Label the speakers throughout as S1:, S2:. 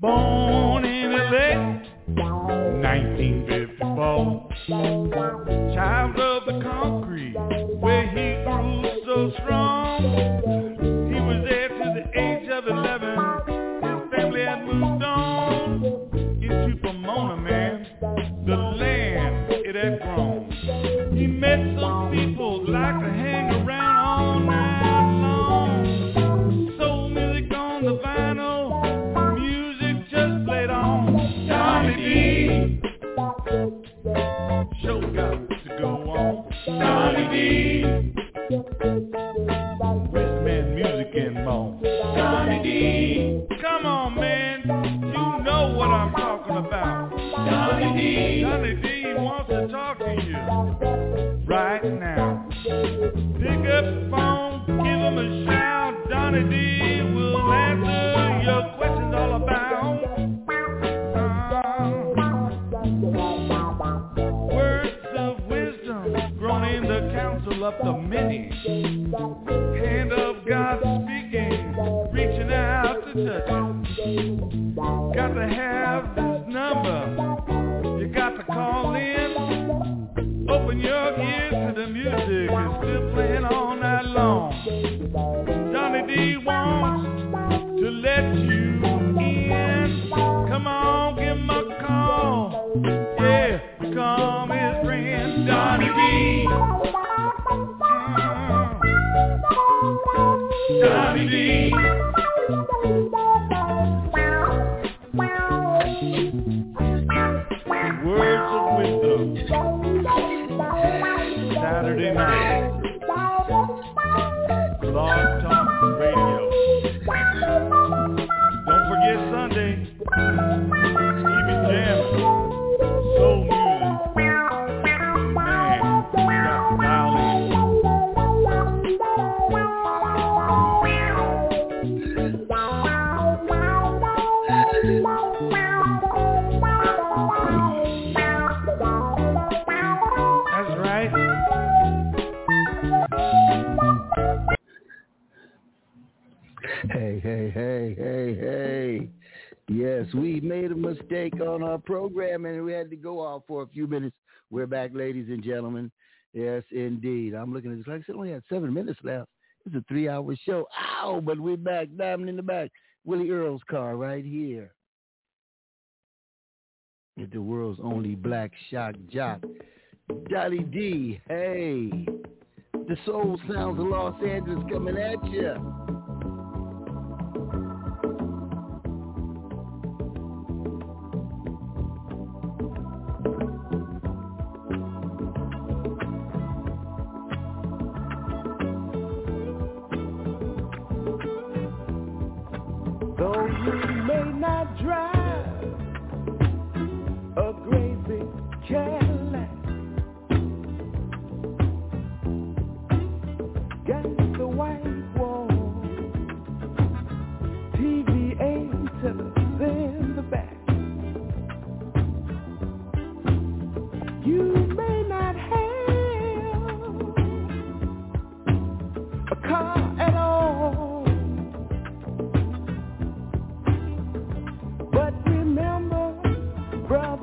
S1: Born in LA, 1954. Child of the concrete, where he grew so strong.
S2: back, ladies and gentlemen. Yes, indeed. I'm looking at this. Like I said, we only had seven minutes left. It's a three-hour show. Ow, but we're back. Diamond in the back. Willie Earl's car right here. It's the world's only black shock jock. Donny D, hey. The soul sounds of Los Angeles coming at you.
S3: You may not drive a great big.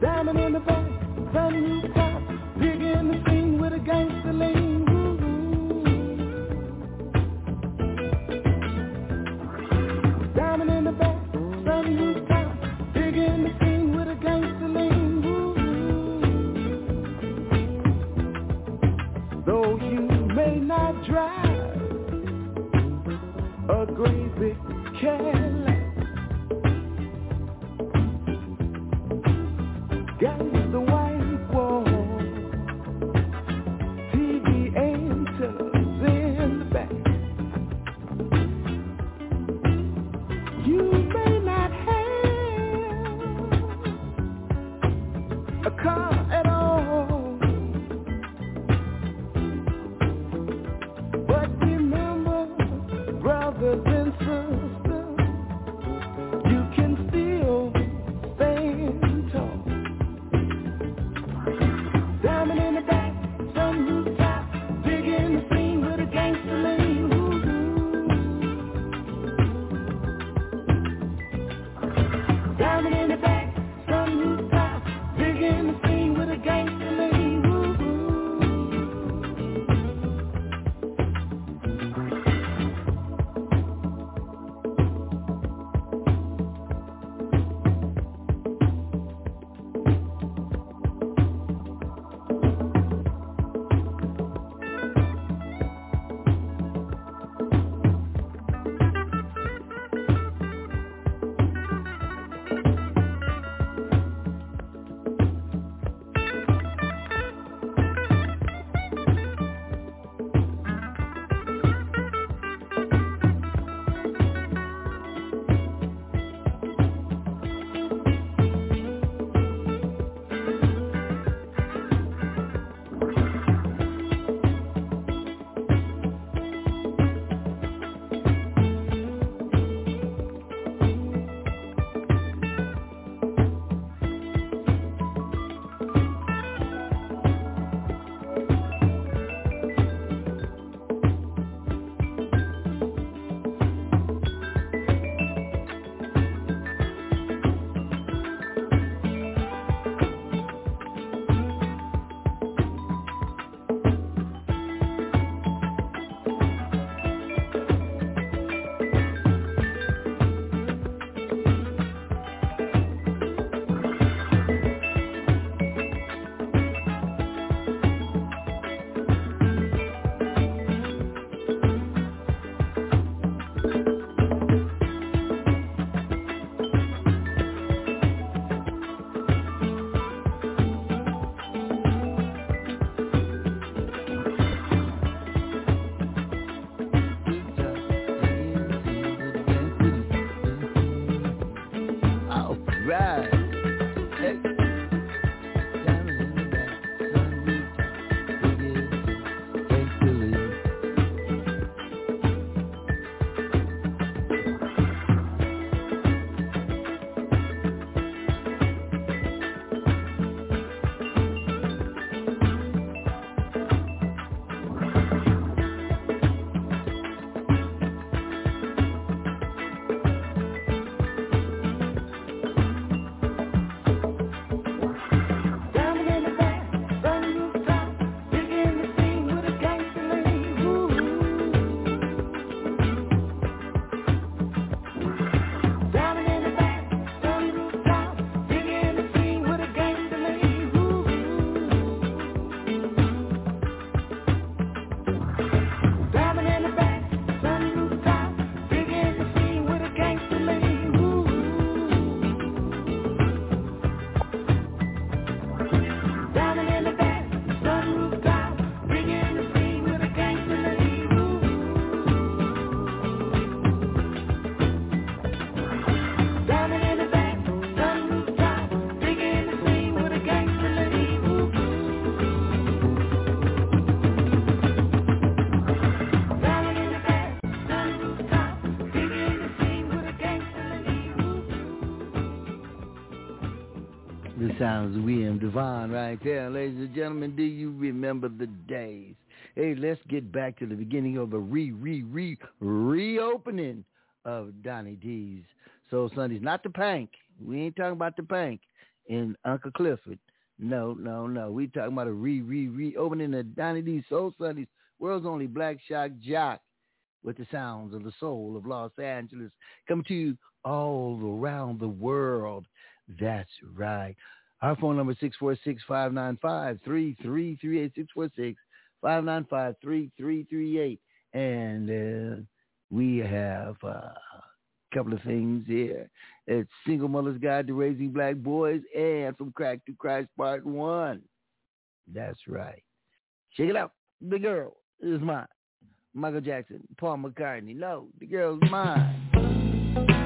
S3: Diamond in the box, sunroof top, big in the scene with a gang.
S2: Sounds of William DeVaughn right there. Ladies and gentlemen, do you remember the days? Hey, let's get back to the beginning of the re, re, re, reopening of Donny D's Soul Sundays. Not the Pynk. We ain't talking about the Pynk in Uncle Clifford. No, no, no. We talking about a re, re, reopening of Donny D's Soul Sundays. World's only black shock jock
S4: with the sounds of the soul of Los Angeles. coming to you all around the world. That's right. Our phone number six four
S2: six five nine five three three three eight six four six five nine five three three three eight
S4: 646-595-3338, And uh, we have uh, a couple of things here. It's Single Mother's Guide to Raising Black Boys and From Crack to Christ Part 1. That's right. Check it out. The girl is mine. Michael Jackson, Paul McCartney. No, the girl's mine.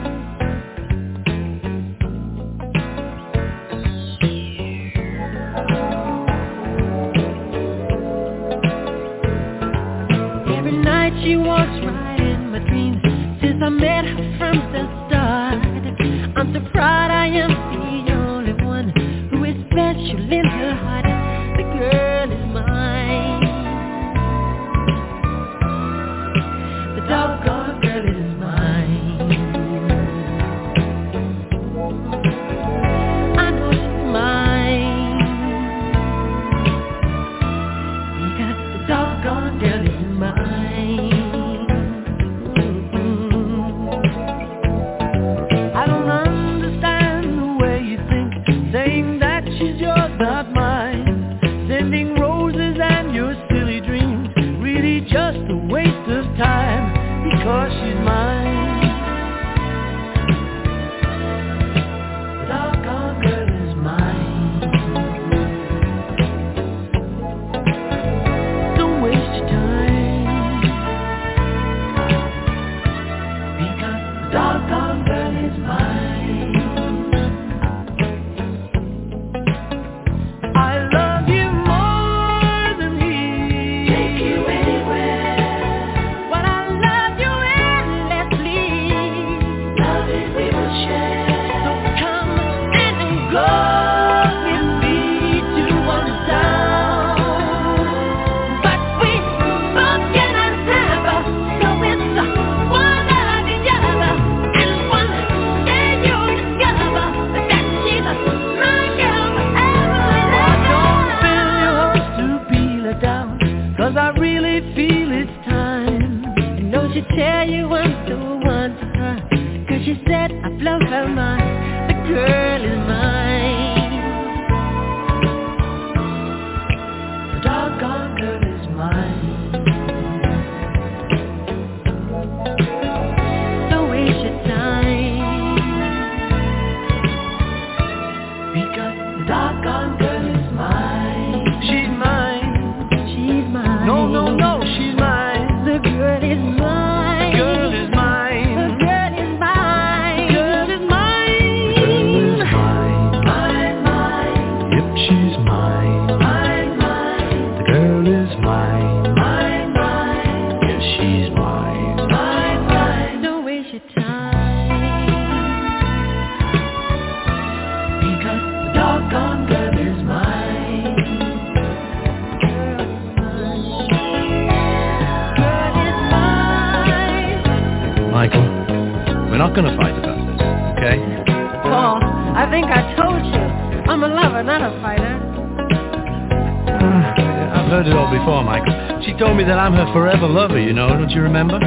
S5: you
S2: remember?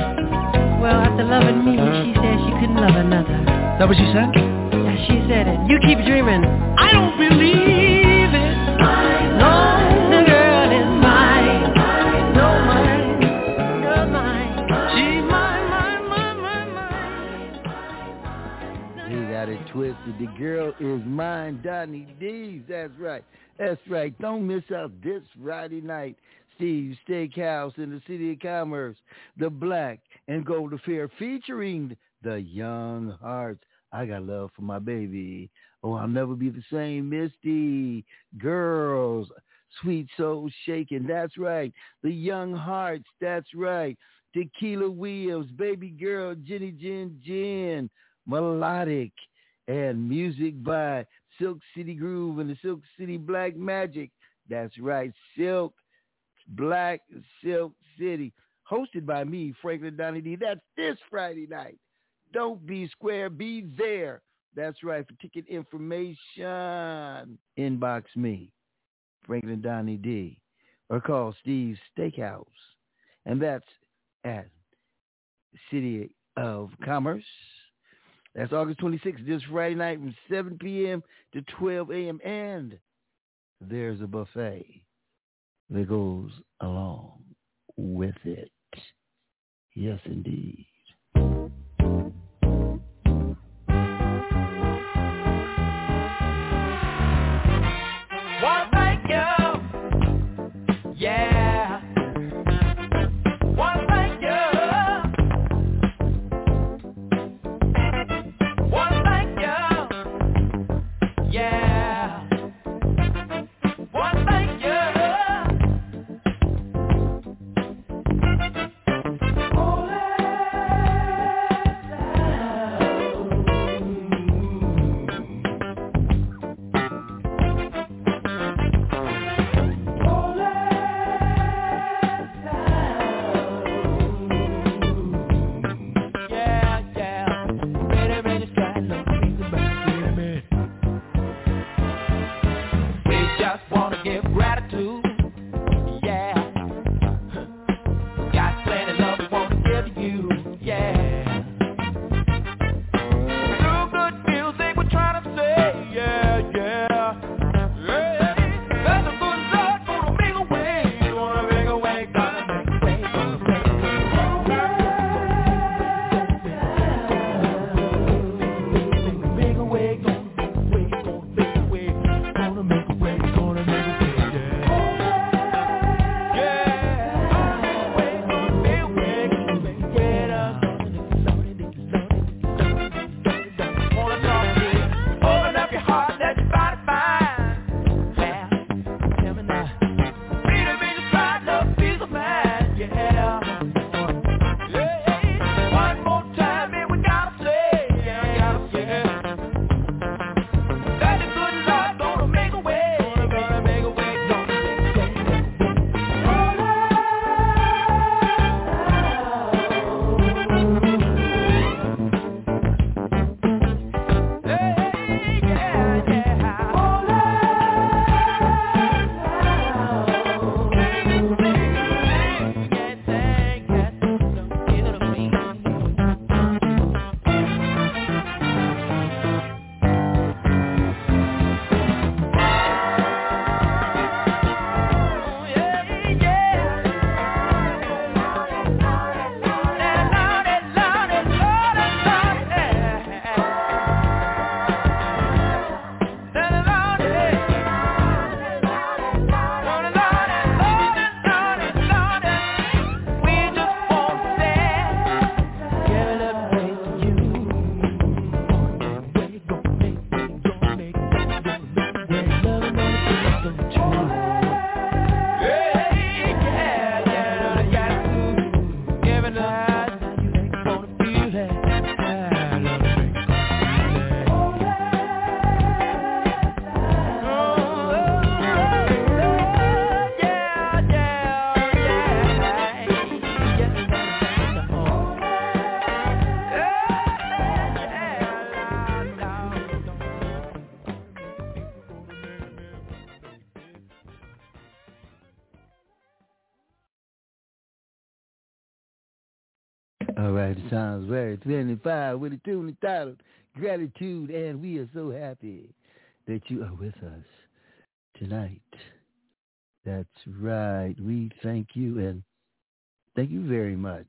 S4: House in the City of Commerce, the Black and Gold Affair featuring the Young Hearts. I got love for my baby. Oh, I'll never be the same, Misty. Girls, sweet soul shaking. That's right. The Young Hearts. That's right. Tequila Williams, Baby Girl, Jenny Jen Jen, Melodic, and music by Silk City Groove and the Silk City Black Magic. That's right, Silk Black Silk City, hosted by me, Franklin Donny D. That's this Friday night. Don't be square, be there. That's right. For ticket information, inbox me, Franklin Donny D, or call Steve's Steakhouse. And that's at
S6: City of Commerce. That's August 26th, this Friday night from 7 p.m. to 12 a.m. And there's a buffet that goes along with it. Yes, indeed. five with a tune entitled Gratitude, and we are so happy that you are with us tonight. That's right. We thank you and thank you very much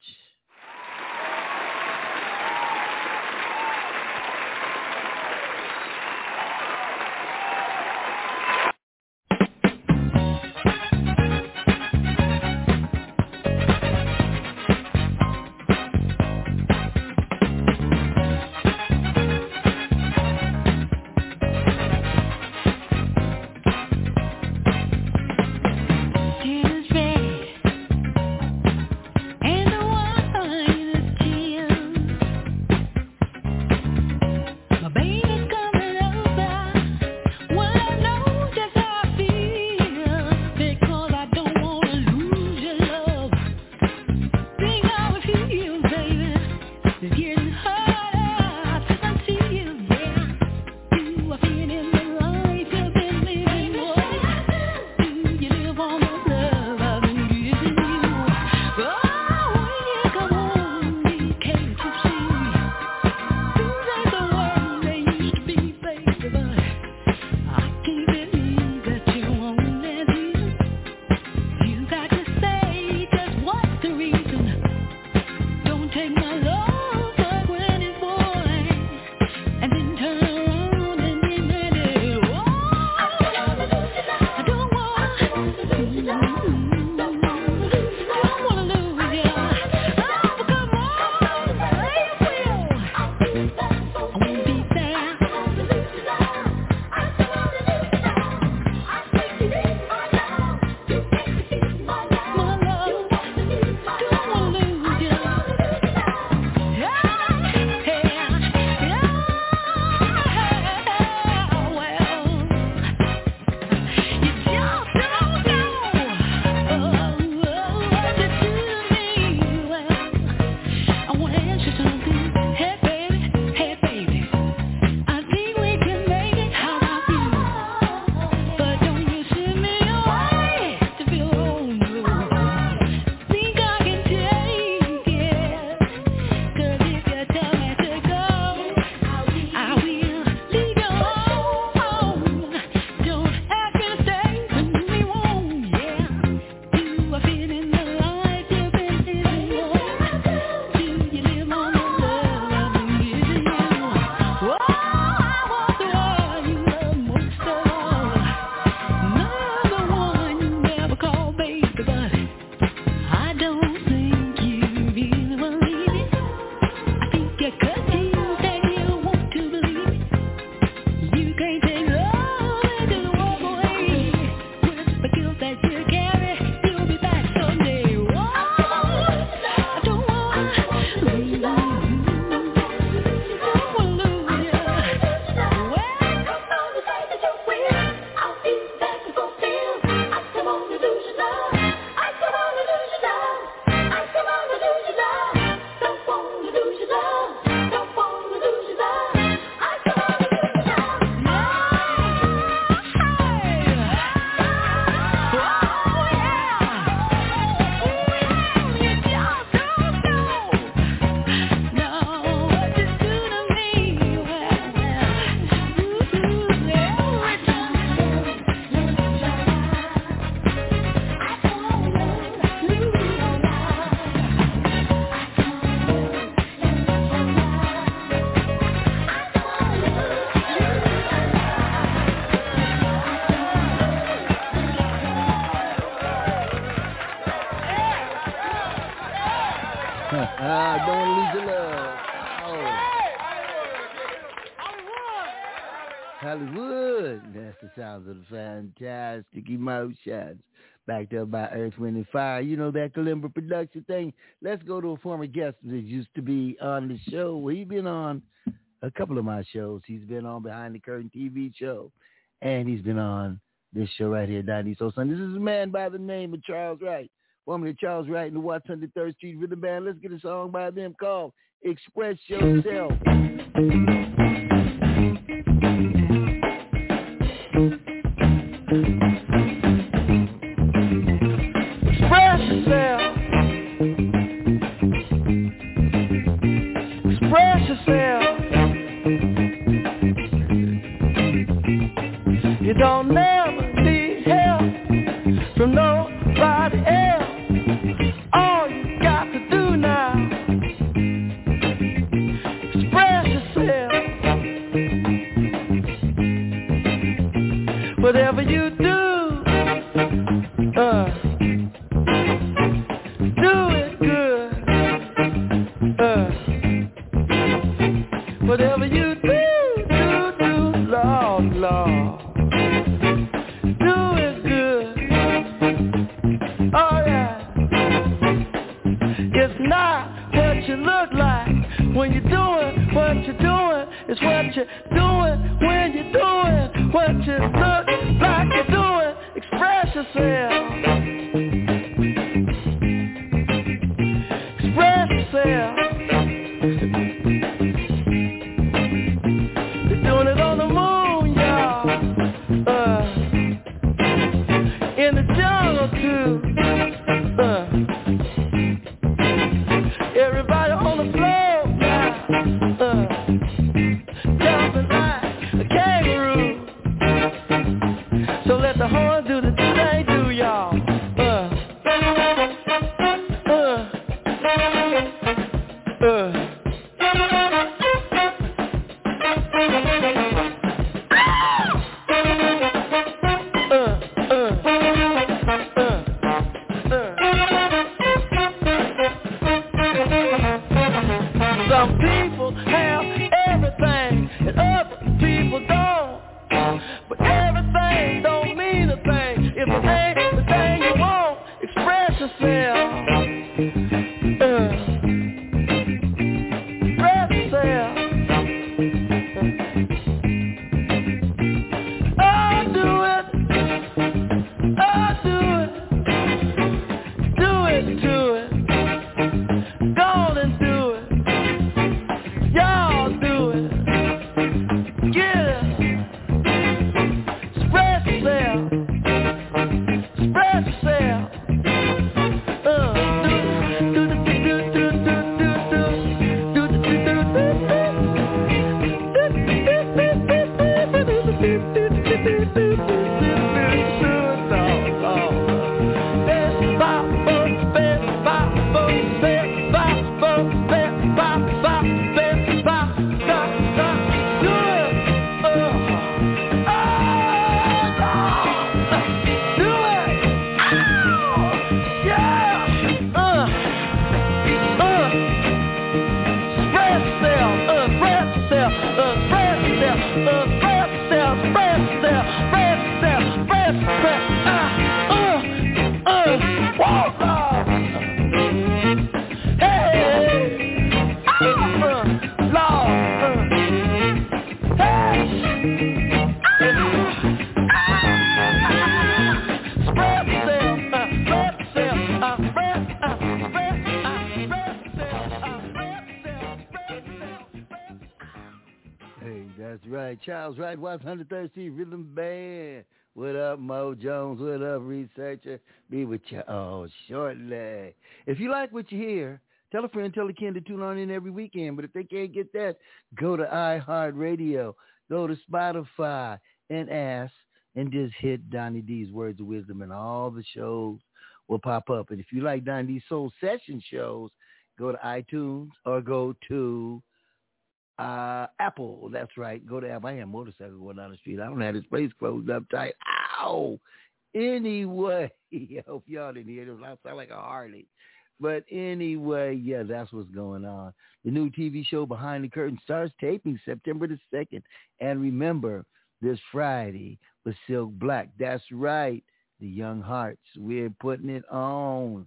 S7: fantastic emotions backed up by Earth, Wind, and Fire. You know that Kalimba production thing. Let's go to a former guest that used to be on the show. He's been on a couple of my shows. He's been on Behind the Curtain TV show, and he's been on this show right here, 90 So Sun. This is a man by the name of Charles Wright. Of Charles Wright in the Watts 103rd Street Rhythm Band. Let's get a song by them called Express Yourself. Express yourself. Express yourself. You don't never need help from no whatever you Be with you all shortly. If you like what you hear, tell a friend, tell a kid to tune on in every weekend. But if they can't get that, go to iHeartRadio, go to Spotify, and ask, and just hit Donny D's Words of Wisdom, and all the shows will pop up. And if you like Donny D's Soul Session shows, go to iTunes or go to uh, Apple, that's right. Go to Apple. I had a motorcycle going down the street. I don't have this place closed up tight. Ow! Anyway, I hope y'all didn't hear this. I sound like a Harley. But anyway, yeah, that's what's going on. The new TV show Behind the Curtain starts taping September the 2nd. And remember, this Friday with Silk Black. That's right. The Young Hearts. We're putting it on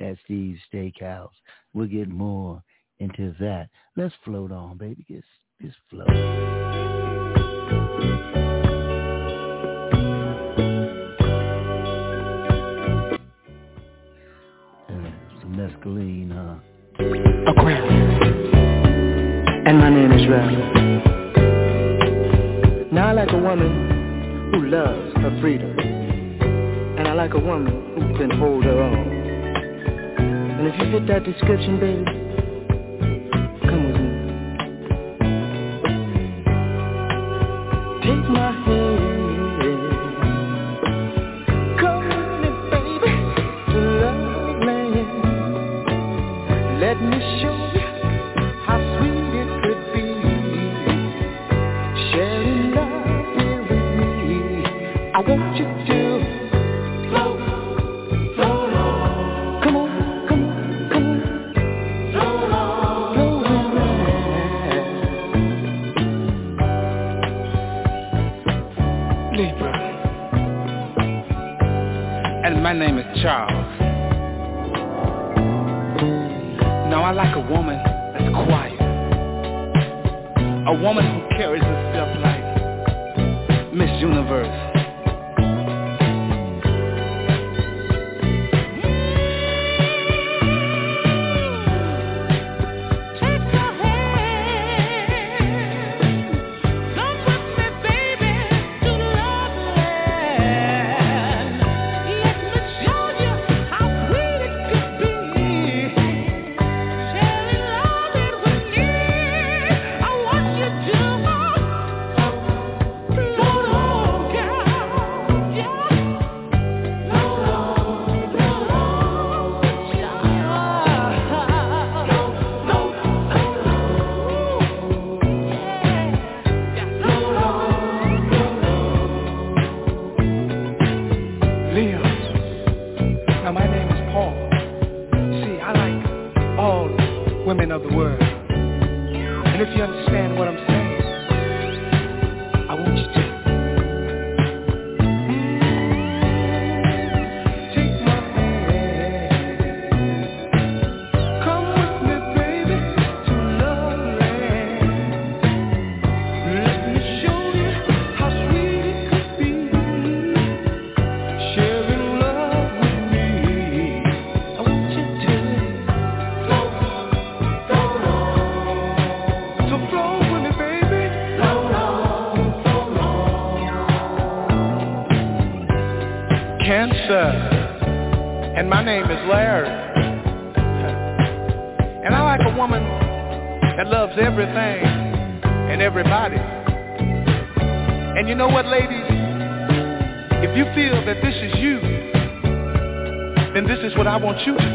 S7: at Steve's Steakhouse. We'll get more into that. Let's float on, baby. Just, just float. masculine.
S8: Aquarius. And my name is Ralph. Now I like a woman who loves her freedom. And I like a woman who can hold her own. And if you fit that description, baby,
S1: come with me. Take my everything and everybody. And you know what, ladies? If you feel that this is you, then this is what I want you to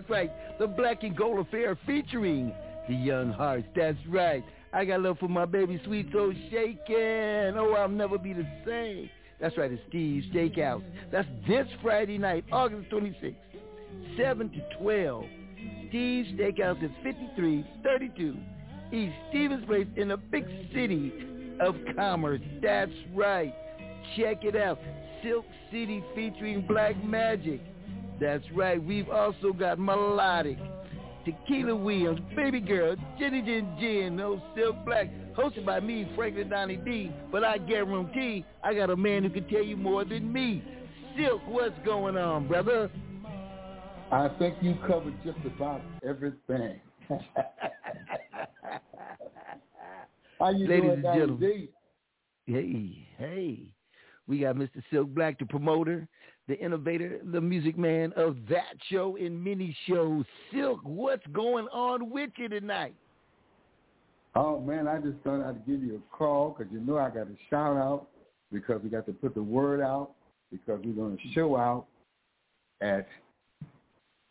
S2: That's right. The Black and Gold Affair featuring the Young Hearts. That's right. I got love for my baby sweet soul shaking. Oh, I'll never be the same. That's right. It's Steve's Steakhouse. That's this Friday night, August 26th, 7 to 12. Steve's Steakhouse is 5332 East Stevens Place in the big city of commerce. That's right. Check it out. Silk City featuring Black Magic. That's right. We've also got Melodic, Tequila Williams, Baby Girl, Jenny Jen Jen, No Silk Black, hosted by me, Franklin Donny D. But I guarantee I got a man who can tell you more than me. Silk, what's going on, brother?
S9: I think you covered just about everything. How you
S2: Ladies
S9: doing,
S2: and gentlemen. Hey, hey. We got Mr. Silk Black, the promoter, the innovator, the music man of that show and mini shows. Silk, what's going on with you tonight?
S9: Oh man, I just thought I'd give you a call because you know I got to shout out because we got to put the word out because we're going to show out at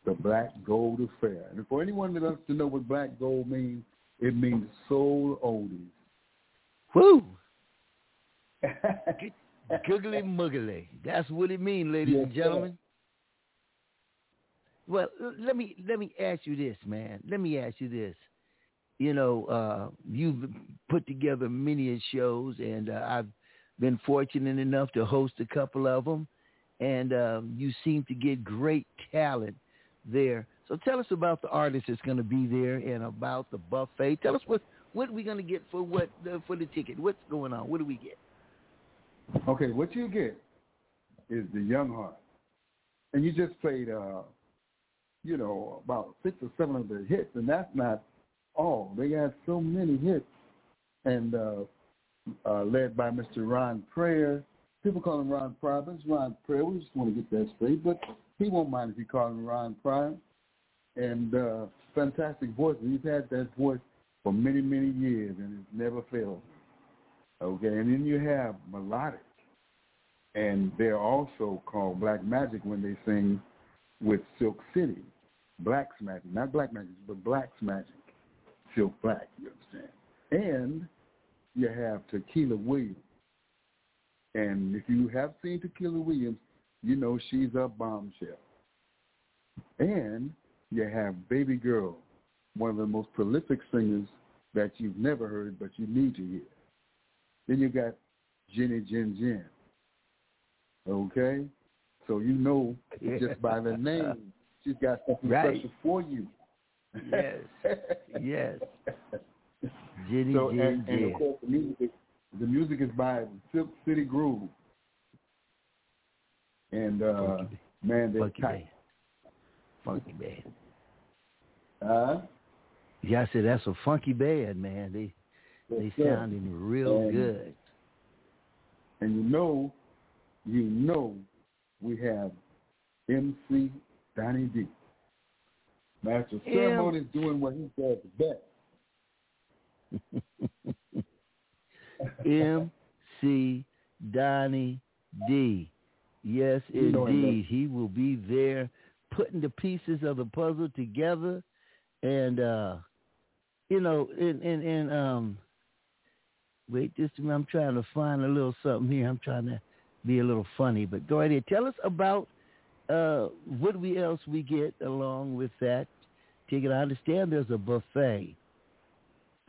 S9: the Black Gold Affair. And for anyone that wants to know what Black Gold means, it means soul oldies.
S2: Woo! Googly muggly. That's what it means, ladies
S9: Yes,
S2: and gentlemen. Well, let me let me ask you this, man. Let me ask you this. You know, uh, you've put together many shows, and uh, I've been fortunate enough to host a couple of them, and um, you seem to get great talent there. So tell us about the artist that's going to be there, and about the buffet. Tell us what what we going to get for what uh, for the ticket. What's going on? What do we get?
S9: Okay, what you get is the Young Heart, and you just played, uh, you know, about six or seven of the hits, and that's not all. They got so many hits, and uh, uh, led by Mr. Ron Preyer. People call him Ron Pryor, but it's Ron Preyer. We just want to get that straight, but he won't mind if you call him Ron Pryor. And uh, fantastic voice. He's had that voice for many, many years, and it's never failed. Okay, and then you have melodic, and they're also called Black Magic when they sing with Silk City, Black's Magic, not Black Magic, but Black's Magic, Silk Black. You understand? And you have Tequila Williams, and if you have seen Tequila Williams, you know she's a bombshell. And you have Baby Girl, one of the most prolific singers that you've never heard, but you need to hear. Then you got Jenny Jen Jen. Okay? So you know just by the name, she's got something
S2: Right.
S9: special for you.
S2: Yes. Yes. Jenny
S9: so
S2: Jen
S9: and, and of course the music is, the music is by Silk City Groove. And uh
S2: Funky,
S9: man, they're
S2: funky
S9: tight.
S2: band. Funky band.
S9: Uh,
S2: Yeah, I said that's a funky band, man. They they
S9: sir.
S2: sounding real
S9: And-
S2: good.
S9: And you know, you know we have MC Donny D. Master of
S2: M-
S9: Ceremonies doing what he does best.
S2: MC Donny D. Yes,
S9: You know
S2: indeed. He will be there putting the pieces of the puzzle together and uh you know, and and, and um wait just a minute, I'm trying to find a little something here. I'm trying to be a little funny, but go ahead. Tell us about uh what we else we get along with that ticket. I understand there's a buffet.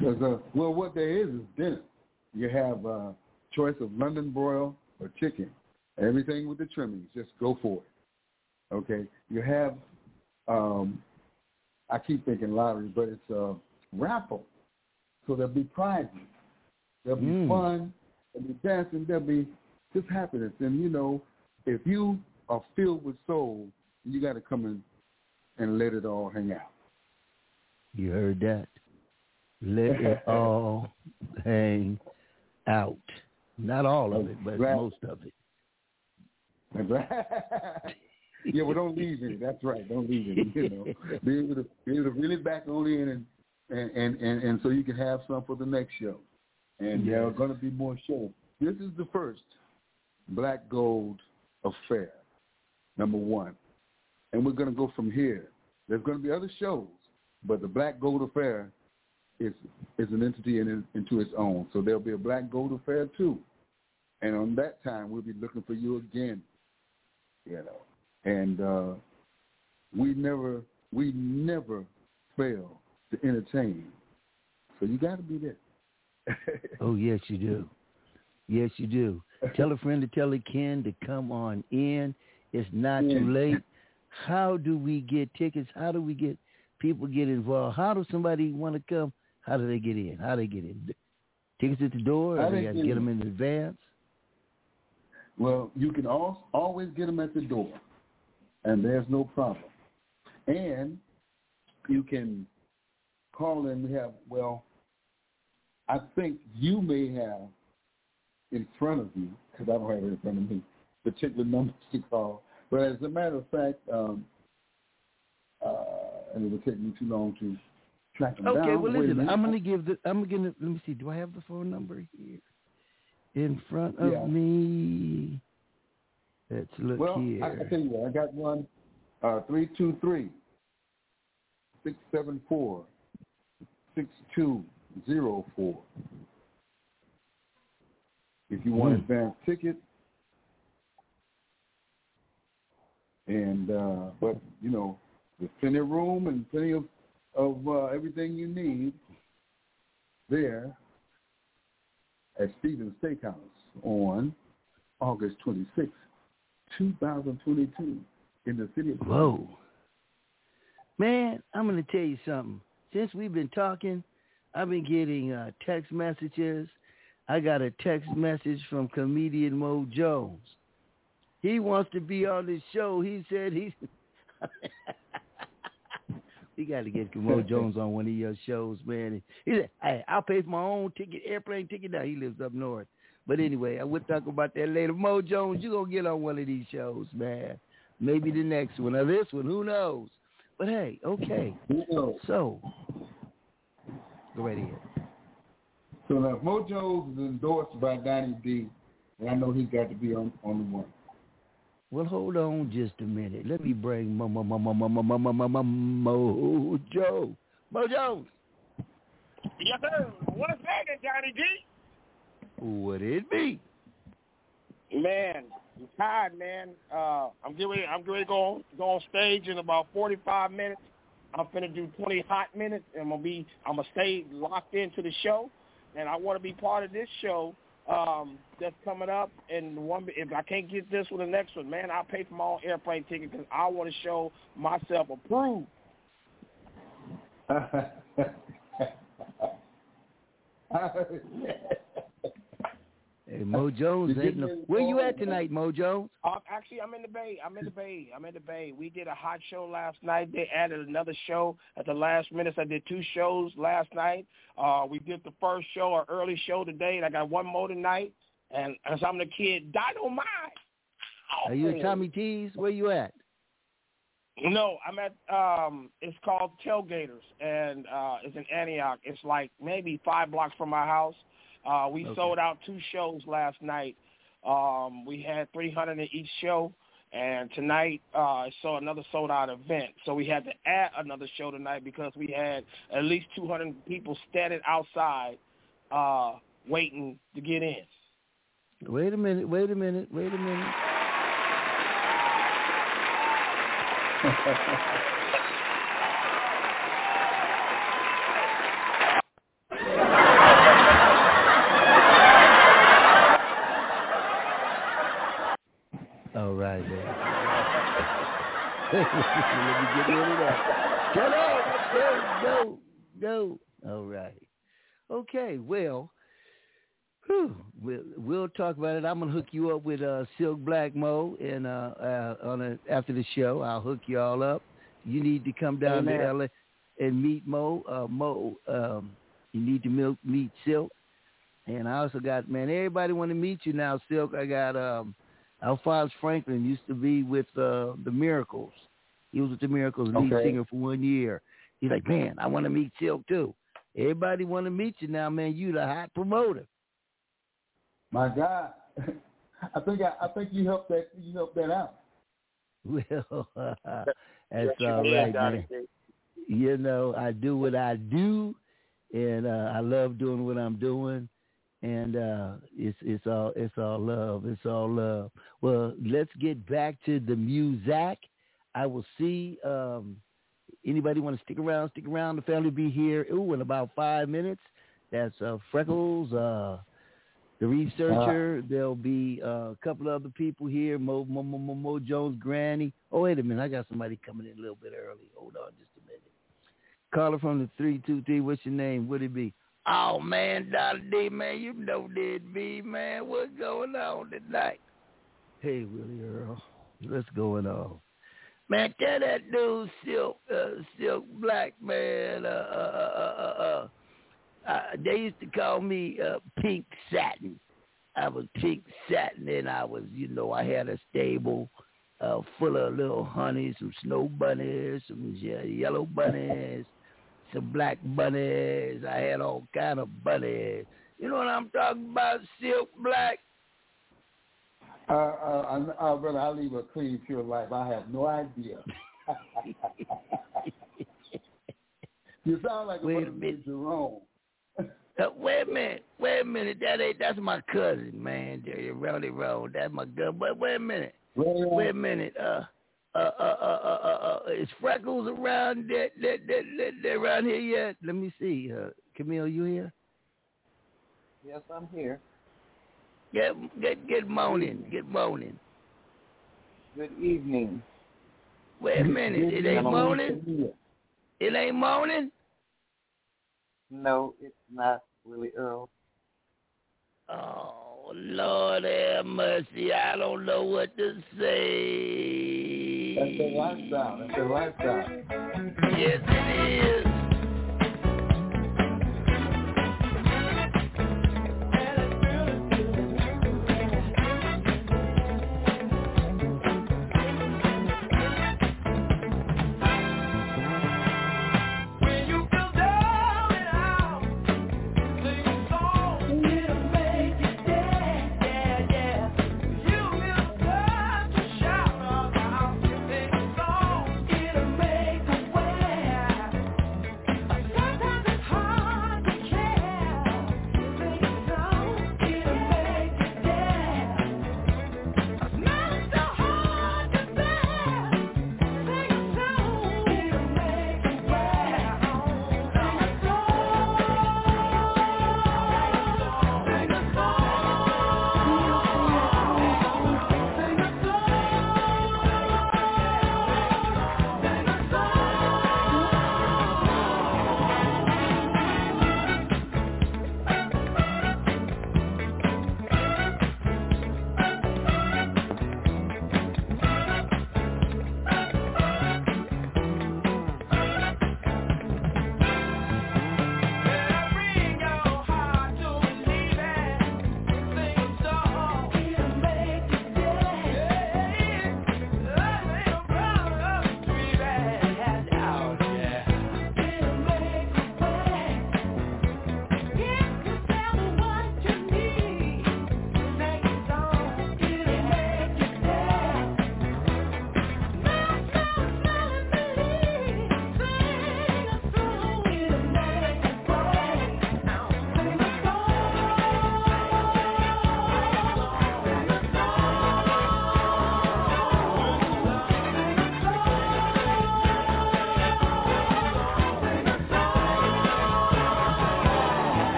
S9: 'Cause, uh, well, what there is is dinner. You have uh, choice of London broil or chicken. Everything with the trimmings. Just go for it. Okay. You have, um, I keep thinking lottery, but it's a raffle. So there'll be prizes. There'll be
S2: Mm.
S9: fun. There'll be dancing. There'll be just happiness. And you know, if you are filled with soul, you got to come in and let it all hang out.
S2: You heard that? Let it all hang out. Not all of it, but
S9: Right.
S2: most of it.
S9: yeah, well, don't leave any. That's right. Don't leave any. You know, be able to be able to really back on in and and and and, and so you can have some for the next show. And there are going to be more shows. This is the first Black Gold affair, number one, and we're going to go from here. There's going to be other shows, but the Black Gold affair is is an entity in, into its own. So there'll be a Black Gold affair too. And on that time, we'll be looking for you again you know. And uh, we never we never fail to entertain. So you got to be there.
S2: Oh yes, you do. Yes, you do. Tell a friend to tell a kin to come on in. It's not
S9: Yeah.
S2: too late. How do we get tickets? How do we get people get involved? How does somebody want to come? How do they get in? How do they get in? Tickets at the door? Or they got to
S9: get
S2: them in advance?
S9: Well, you can al- always get them at the door, and there's no problem. And you can call in. We have well, I think you may have in front of you because I don't have it in front of me particular numbers to call. But as a matter of fact, um, uh, and it would take me too long to track them down.
S2: Okay, well
S9: Wait
S2: listen. I'm gonna give the I'm gonna let me see, do I have the phone number here in front of
S9: Yeah.
S2: me? Let's look
S9: Well,
S2: here.
S9: I, I tell you what, I got one, uh, three two three six seven four six two zero four. If you want
S2: Hmm.
S9: advance tickets, and uh, but you know, there's plenty of room and plenty of of uh, everything you need there at Stevens Steakhouse on August 26, 2022, in the city of
S2: Whoa. Man, I'm going to tell you something. Since we've been talking, I've been getting uh, text messages. I got a text message from comedian Mo Jones. He wants to be on the show. He said he's. we got to get Mo Jones on one of your shows, man. He said, "Hey, I'll pay for my own ticket, airplane ticket." Now he lives up north. But anyway, I will talk about that later. Mo Jones, you gonna get on one of these shows, man. Maybe the next one or this one, who knows? But hey, okay. So,
S9: so now Mojo's is endorsed by Donny D, and I know he got to be on on the one.
S2: Well, hold on just a minute. Let me bring Mojo. Mojo.
S10: Yes, sir. What's happening, Donny D?
S2: What it be?
S10: Man, I'm tired, man. Uh, I'm getting ready. I'm getting ready to go on, go on stage in about 45 minutes. I'm finna do 20 hot minutes, and I'm gonna be I'm gonna stay locked into the show, and I want to be part of this show um, that's coming up. And one, if I can't get this one, the next one, man, I'll pay for my own airplane ticket because I want to show myself approved.
S2: Hey, Mo Jones
S9: Did
S2: ain't no. Where you at tonight, Mo Jones?
S10: Uh, actually, I'm in the Bay. I'm in the Bay. I'm in the Bay. We did a hot show last night. They added another show at the last minute. I did two shows last night. Uh, we did the first show, our early show today, and I got one more tonight. And as I'm the kid, Dynamite.
S2: Are you at Tommy T's? Where you at?
S10: No, I'm at um it's called Tailgaters and uh it's in Antioch. It's like maybe five blocks from my house. Uh we
S2: Okay.
S10: sold out two shows last night. Um we had three hundred in each show and tonight uh I saw another sold out event. So we had to add another show tonight because we had at least two hundred people standing outside uh waiting to get in.
S2: Wait a minute. Wait a minute. Wait a minute. All right, man. Let me get rid of that. Shut up. Go, go, go. All right. Okay, well, whew, we'll, we'll talk about it. I'm gonna hook you up with uh, Silk Black Mo, and uh, uh, on a, after the show, I'll hook you all up. You need to come down
S10: Amen.
S2: to LA and meet Mo. Uh, Mo, um, you need to milk, meet Silk, and I also got man. Everybody want to meet you now, Silk. I got um, Alphonse Franklin used to be with uh, the Miracles. He was with the Miracles lead
S9: Okay.
S2: singer for one year. He's like, man, I want to meet Silk too. Everybody want to meet you now, man. You the hot promoter.
S9: My God, I think I, I think you helped that you helped that out.
S2: Well, that's
S10: you
S2: all
S10: did,
S2: right,
S10: Donny
S2: man.
S10: D.
S2: You know, I do what I do, and uh, I love doing what I'm doing, and uh, it's it's all it's all love. It's all love. Well, let's get back to the music. I will see. Um, anybody want to stick around? Stick around. The family will be here. Ooh, in about five minutes. That's uh, Freckles. Uh, the researcher. There'll be uh, a couple of other people here. Mo, Mo, Mo, Mo, Mo Jones, Granny. Oh, wait a minute. I got somebody coming in a little bit early. Hold on just a minute. Caller from the 323. What's your name? What'd it be? Oh, man, Dollar D, man. You know that be, man. What's going on tonight? Hey, Willie Earl. What's going on? Man, tell that dude Silk, uh, Silk Black, man. Uh, uh, uh, uh, uh, uh, they used to call me uh, Pink Satin. I was Pink Satin, and I was, you know, I had a stable uh, full of little honey, some snow bunnies, some yellow bunnies, some black bunnies. I had all kind of bunnies. You know what I'm talking about, Silk Black?
S9: Uh, uh, I, uh, brother, I leave a clean, pure life. I have no idea. you sound like
S2: Wait a minute.
S9: Jerome.
S3: Uh, wait a minute, wait a minute. That ain't that's my cousin, man. Jerry Ronnie Road. That's my gun. But wait a minute, wait a minute. Uh, uh, uh, uh, uh, uh, uh is Freckles around that that that that, that around here yet? Let me see. Uh, Camille, you here?
S11: Yes, I'm here.
S3: Get get get moaning, get moaning.
S11: Good evening.
S3: Wait a minute, it ain't moaning. It ain't moaning.
S11: No, it's not really Earl.
S3: Oh Lord have mercy! I don't know what to say.
S9: That's the lifestyle. That's the lifestyle.
S3: Yes, it is.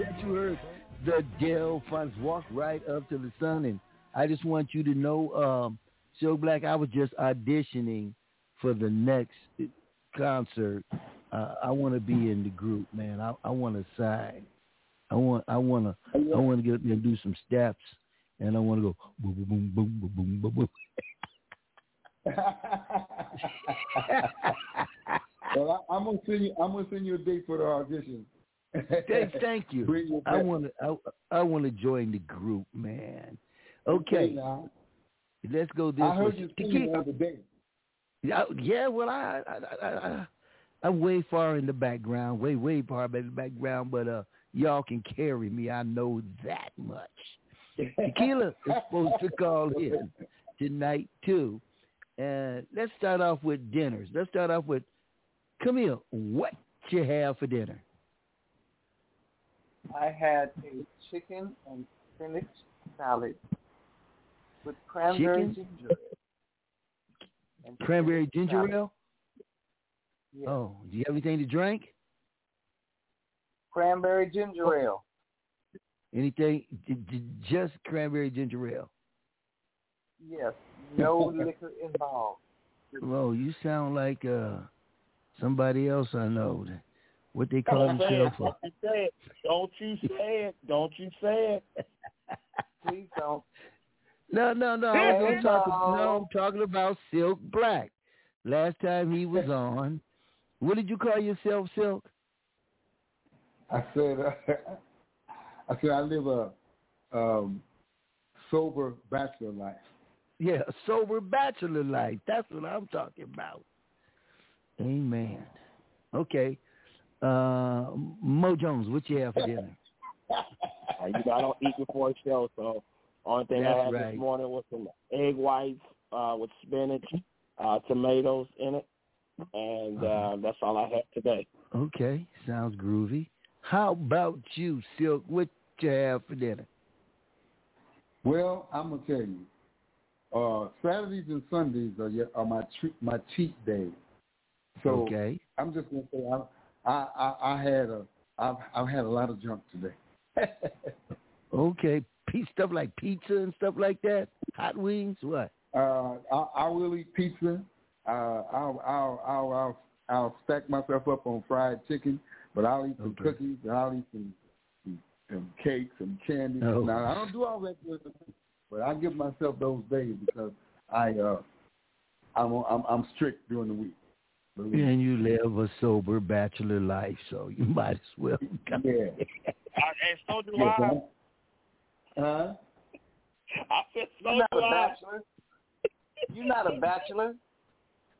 S2: That you heard? The Delfonics walk right up to the sun. And I just want you to know, um, Show Black, I was just auditioning for the next concert. Uh, I want to be in the group, man. I, I want to sign. I want, I want to, I want to get up there and do some steps, and I want to go boom, boom, boom, boom, boom, boom, boom.
S9: well, I, I'm gonna send you. I'm gonna send you a date for the audition.
S2: Thank, thank you. I want to. I, I want to join the group, man. Okay, let's go this
S9: I heard
S2: way.
S9: you singing the other day.
S2: Yeah, yeah, well, I, I, I, I, I'm way far in the background, way, way far in the background, but uh, y'all can carry me. I know that much. Tequila is supposed to call in tonight too, and let's start off with dinners. Let's start off with Camille. What you have for dinner?
S11: I had a chicken and spinach salad with cranberry
S2: Chicken?
S11: ginger ale. and
S2: Cranberry ginger
S11: salad.
S2: ale.
S11: Yes.
S2: Oh, do you have anything to drink?
S11: Cranberry ginger ale.
S2: Anything? Just cranberry ginger ale.
S11: Yes. No liquor involved.
S2: Well, you sound like uh somebody else I know. What they call
S10: Don't
S2: themselves?
S10: Don't you say it. Don't you say it. Don't you say it.
S11: Please don't.
S2: No, no, no. I was
S11: Hey,
S2: talk.
S11: no.
S2: No, I'm talking about Silk Black. Last time he was on, what did you call yourself, Silk?
S9: I said, uh, I said I live a um, sober bachelor life.
S2: Yeah, a sober bachelor life. That's what I'm talking about. Amen. Okay. Uh, Mo Jones, what you have for dinner?
S10: Uh, you know, I don't eat before a show, so only thing I had
S2: right.
S10: this morning was some egg whites uh, with spinach, uh, tomatoes in it, and
S2: Uh-huh.
S10: uh, that's all I had today.
S2: Okay, sounds groovy. How about you, Silk? What you have for dinner?
S9: Well, I'm gonna tell you. Uh, Saturdays and Sundays are, your- are my treat, my cheat days. So
S2: Okay.
S9: I'm just gonna say I I I, I had a I've I've had a lot of junk today.
S2: Okay. Stuff like pizza and stuff like that. Hot wings. What?
S9: Uh, I, I will eat pizza. Uh, I'll, I'll, I'll, I'll, I'll stack myself up on fried chicken, but I'll eat some
S2: Okay.
S9: cookies and I'll eat some, some, some cakes and candy.
S2: Oh.
S9: Now, I don't do all that good, but I give myself those days because I, uh, I'm, I'm, I'm strict during the week. Believe.
S2: And you live a sober bachelor life, so you might as well. Come.
S9: Yeah.
S10: I, and so do
S9: Yes,
S10: I.
S9: I'm- Huh?
S10: I said so
S11: You're not
S10: do
S11: a
S10: I.
S11: bachelor. You're not a bachelor.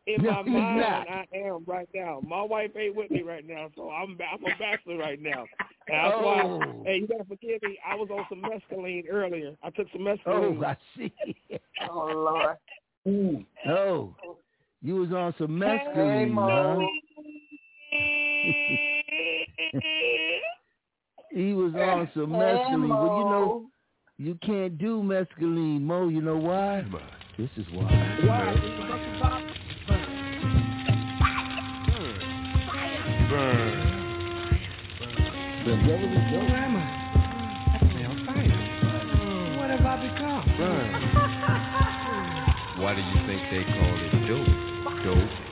S10: In
S2: No,
S10: my mind,
S2: not.
S10: I am right now. My wife ain't with me right now, so I'm I'm a bachelor right now. And that's why.
S2: Oh.
S10: Hey, you gotta forgive me. I was on some mescaline earlier. I took some mescaline.
S2: Oh,
S10: mescaline.
S2: I see.
S11: Oh Lord.
S9: Mm.
S2: Oh, you was on some
S11: Hey,
S2: mescaline, huh? He was on some mescaline. Well, you know, you can't do mescaline, Mo. You know why? This is why.
S10: Why?
S2: The devil is
S4: Who
S2: dope.
S4: am I? Hell, fire. What have I become? Burn.
S7: Why do you think they call it dope? Dope.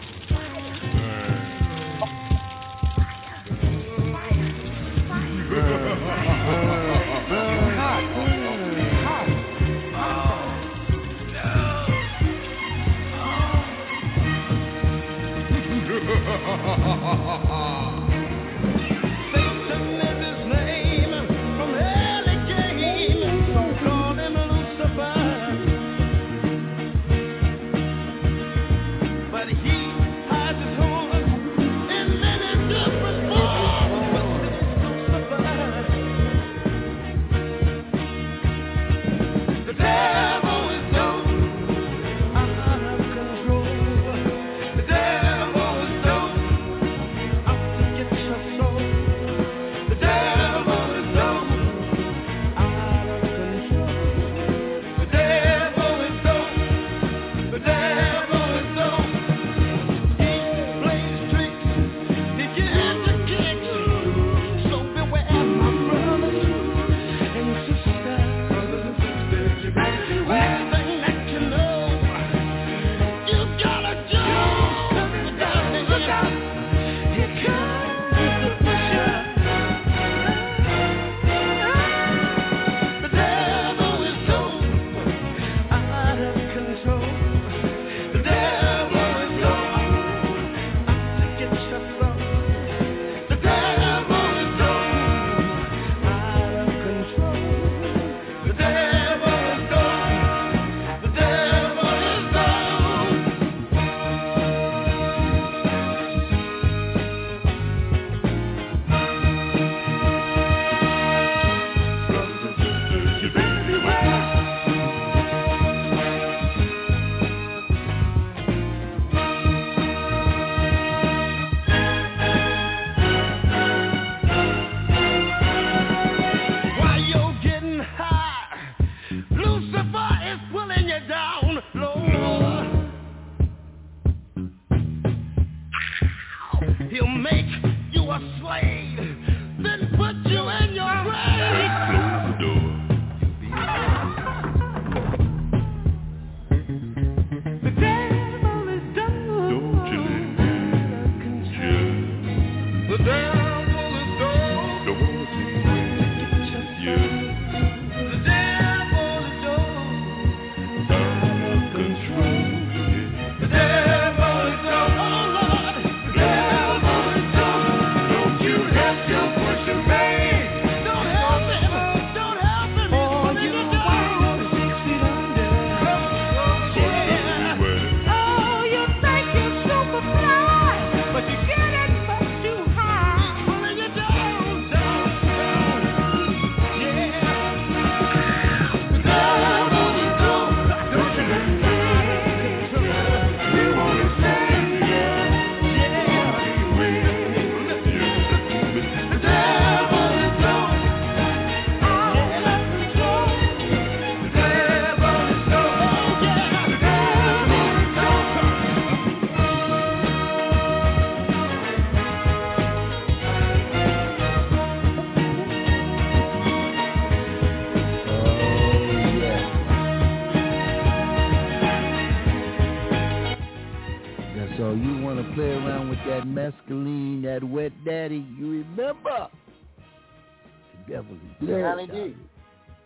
S11: Donny D.
S2: Donny.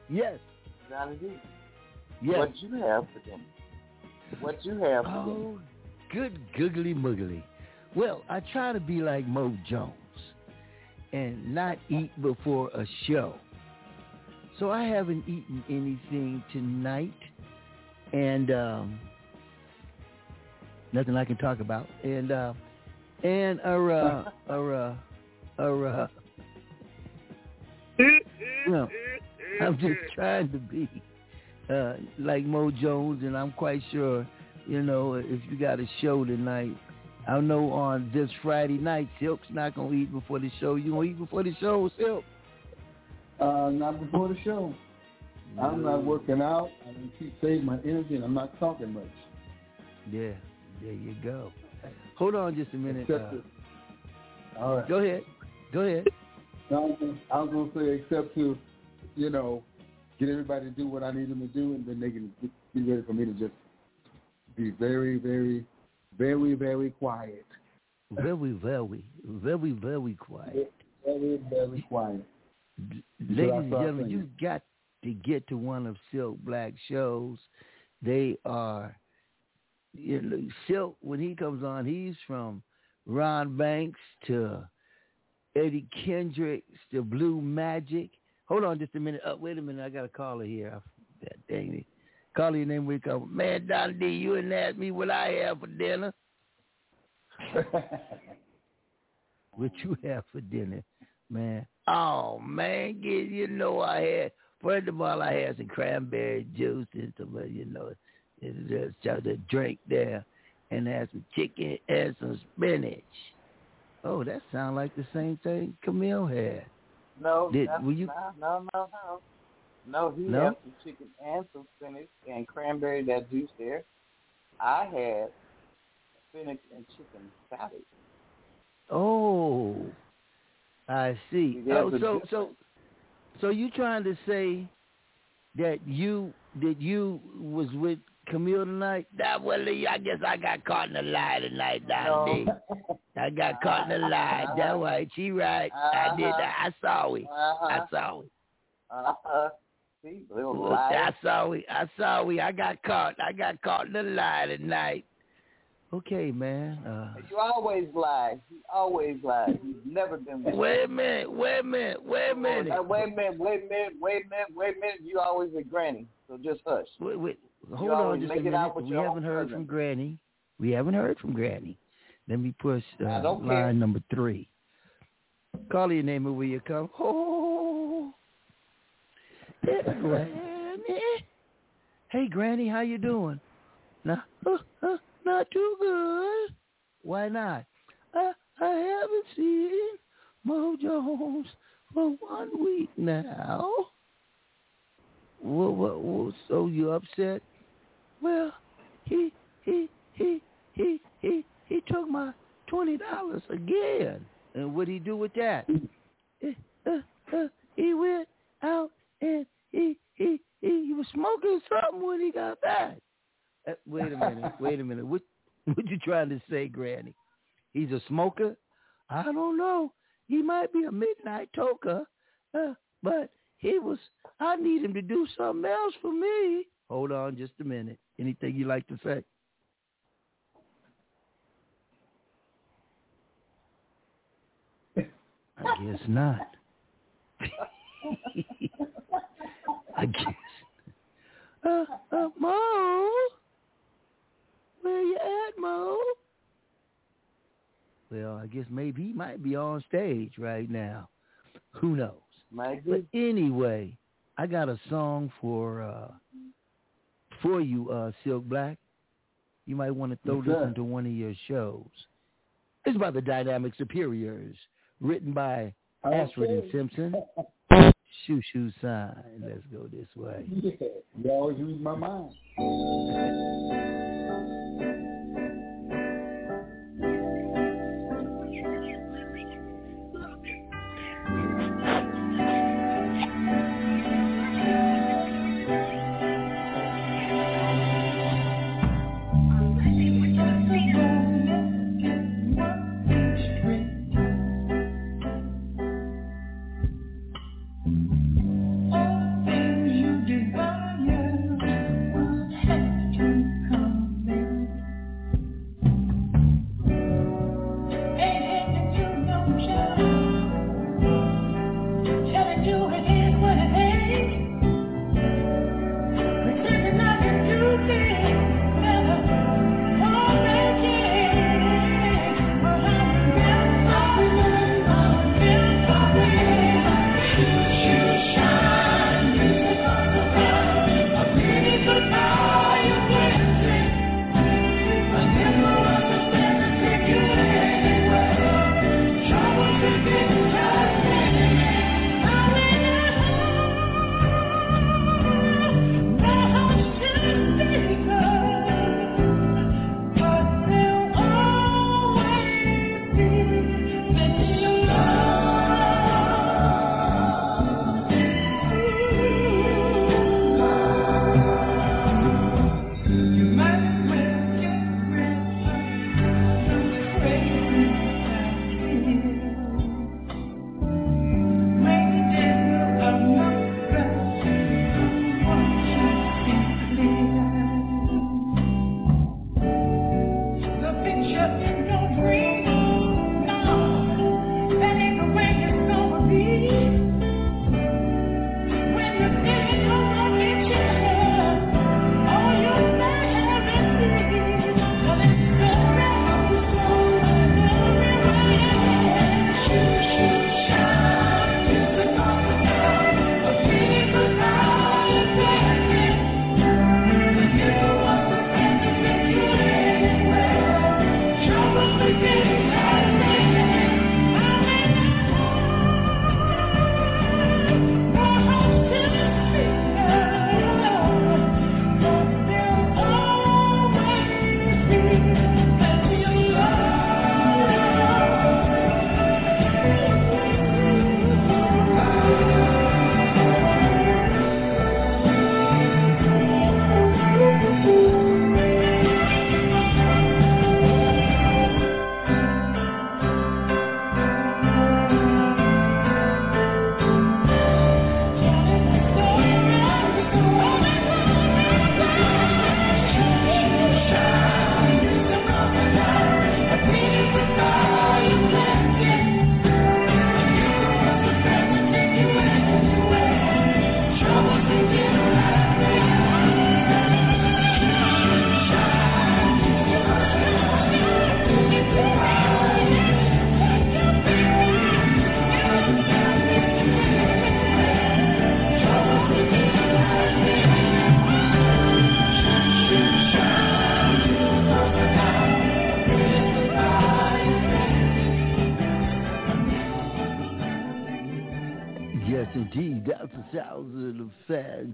S2: Yes.
S11: Donny D.
S2: Yes.
S11: What you have for dinner? What you have for dinner?
S2: Oh, good googly moogly. Well, I try to be like Mo Jones and not eat before a show. So I haven't eaten anything tonight and um nothing I can talk about. And uh and uh uh uh uh uh no, I'm just trying to be uh, like Mo Jones, and I'm quite sure, you know, if you got a show tonight, I know on this Friday night, Silk's not gonna eat before the show. You gonna eat before the show, Silk?
S9: Uh, not before the show. I'm not working out. I'm gonna keep saving my energy, and I'm not talking much.
S2: Yeah, there you go. Hold on just a minute. Uh,
S9: all right.
S2: go ahead. Go ahead.
S9: No, I was gonna- I was going to say, except to, you know, get everybody to do what I need them to do, and then they can be ready for me to just be very, very, very, very quiet.
S2: Very, very, very, very quiet.
S9: Very, very quiet.
S2: Ladies and gentlemen, you got to get to one of Silk Black shows. They are, you know, Silk when he comes on, he's from Ron Banks to Eddie Kendricks the Blue Magic. Hold on just a minute. Uh, wait a minute, I got a caller here. God dang it. Call your name you come. Man, Don D, you didn't ask me what I have for dinner. what you have for dinner, man? Oh man, get you know I had first of all I had some cranberry juice and some uh, you know just a drink there and had some chicken and some spinach. Oh, that sounds like the same thing Camille had.
S11: No,
S2: Did- were you-
S11: no, no, no. No, he
S2: No?
S11: had some chicken and some spinach and cranberry that juice there. I had spinach and chicken salad.
S2: Oh, I see. Oh, so so so you trying to say that you that you was with Camille tonight? That well, I guess I got caught in a lie tonight, Don D. I got caught in a lie. That right, she right. I did that. I saw it. I
S11: Uh-huh.
S2: saw it.
S11: Uh-huh. See, little lie.
S2: I saw it. I saw it. I got caught. I got caught in a lie tonight. Okay, man. Uh,
S11: You always lie. You always lie. You've never been with
S2: wait a minute. Wait a minute. Wait a minute.
S11: Wait a minute, wait a minute, wait a minute, wait a minute. You always with Granny, so just hush.
S2: Wait, wait.
S11: You
S2: Hold on just a minute. We haven't heard
S11: cousin.
S2: from Granny. We haven't heard from Granny. Let me push uh, line
S11: care.
S2: number three. Call your name and will you come? Oh, Granny. Hey, Granny, how you doing? Nah, uh, uh, not too good. Why not? I I haven't seen Mo Jones for one week now. What, what, what, so you upset? Well, he, he, he, he, he, he took my twenty dollars again. And what'd he do with that? Eh, uh, uh, he went out and he, he, he, he was smoking something when he got back. Uh, wait a minute, wait a minute. What, what you trying to say, Granny? He's a smoker? I don't know. He might be a midnight toker, uh, but he was. I need him to do something else for me. Hold on, just a minute. Anything you like to say? I guess not. I guess. Uh, uh, Mo, where you at, Mo? Well, I guess maybe he might be on stage right now. Who knows?
S11: Might
S2: But anyway, I got a song for uh for you, uh, Silk Black. You might want to throw
S9: What's
S2: this into one of your shows. It's about the Dynamic Superiors, written by Ashford and Simpson. Shoe shoe shine. Let's go this way.
S9: Yeah, you always read my mind.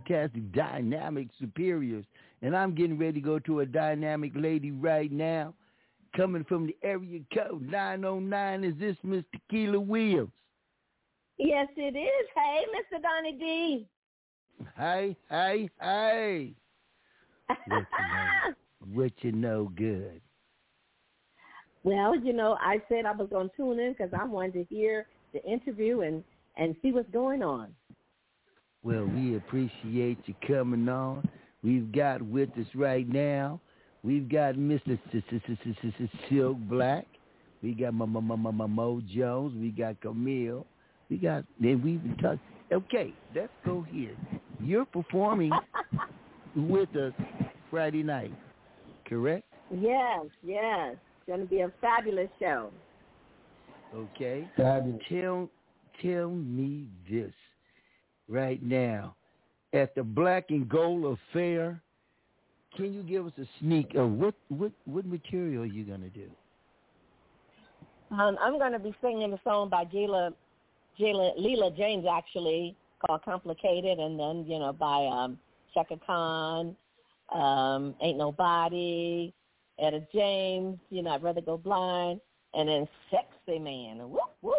S2: Fantastic dynamic superiors. And I'm getting ready to go to a dynamic lady right now. Coming from the area code 909, is this Miss Tequila Williams?
S12: Yes, it is. Hey, Mr. Donny D.
S2: Hey, hey, hey. What you know, what you know good?
S12: Well, you know, I said I was going to tune in because I wanted to hear the interview and and see what's going on.
S2: Well, we appreciate you coming on. We've got with us right now. We've got Mr. Silk Black. We got Mo Jones. We got Camille. We got then we've been. Okay, let's go here. You're performing with us Friday night, correct?
S12: Yes, yes. It's going to be a fabulous show.
S2: Okay.
S9: Fabulous.
S2: Tell tell me this right now. At the Black and Gold Affair, can you give us a sneak of what what what material are you gonna do?
S12: Um, I'm going to be singing a song by Gila, Gila, Leela James, actually, called Complicated, and then, you know, by um, Chaka Khan, um, Ain't Nobody, Etta James, you know, I'd Rather Go Blind, and then Sexy Man. Woo, woo.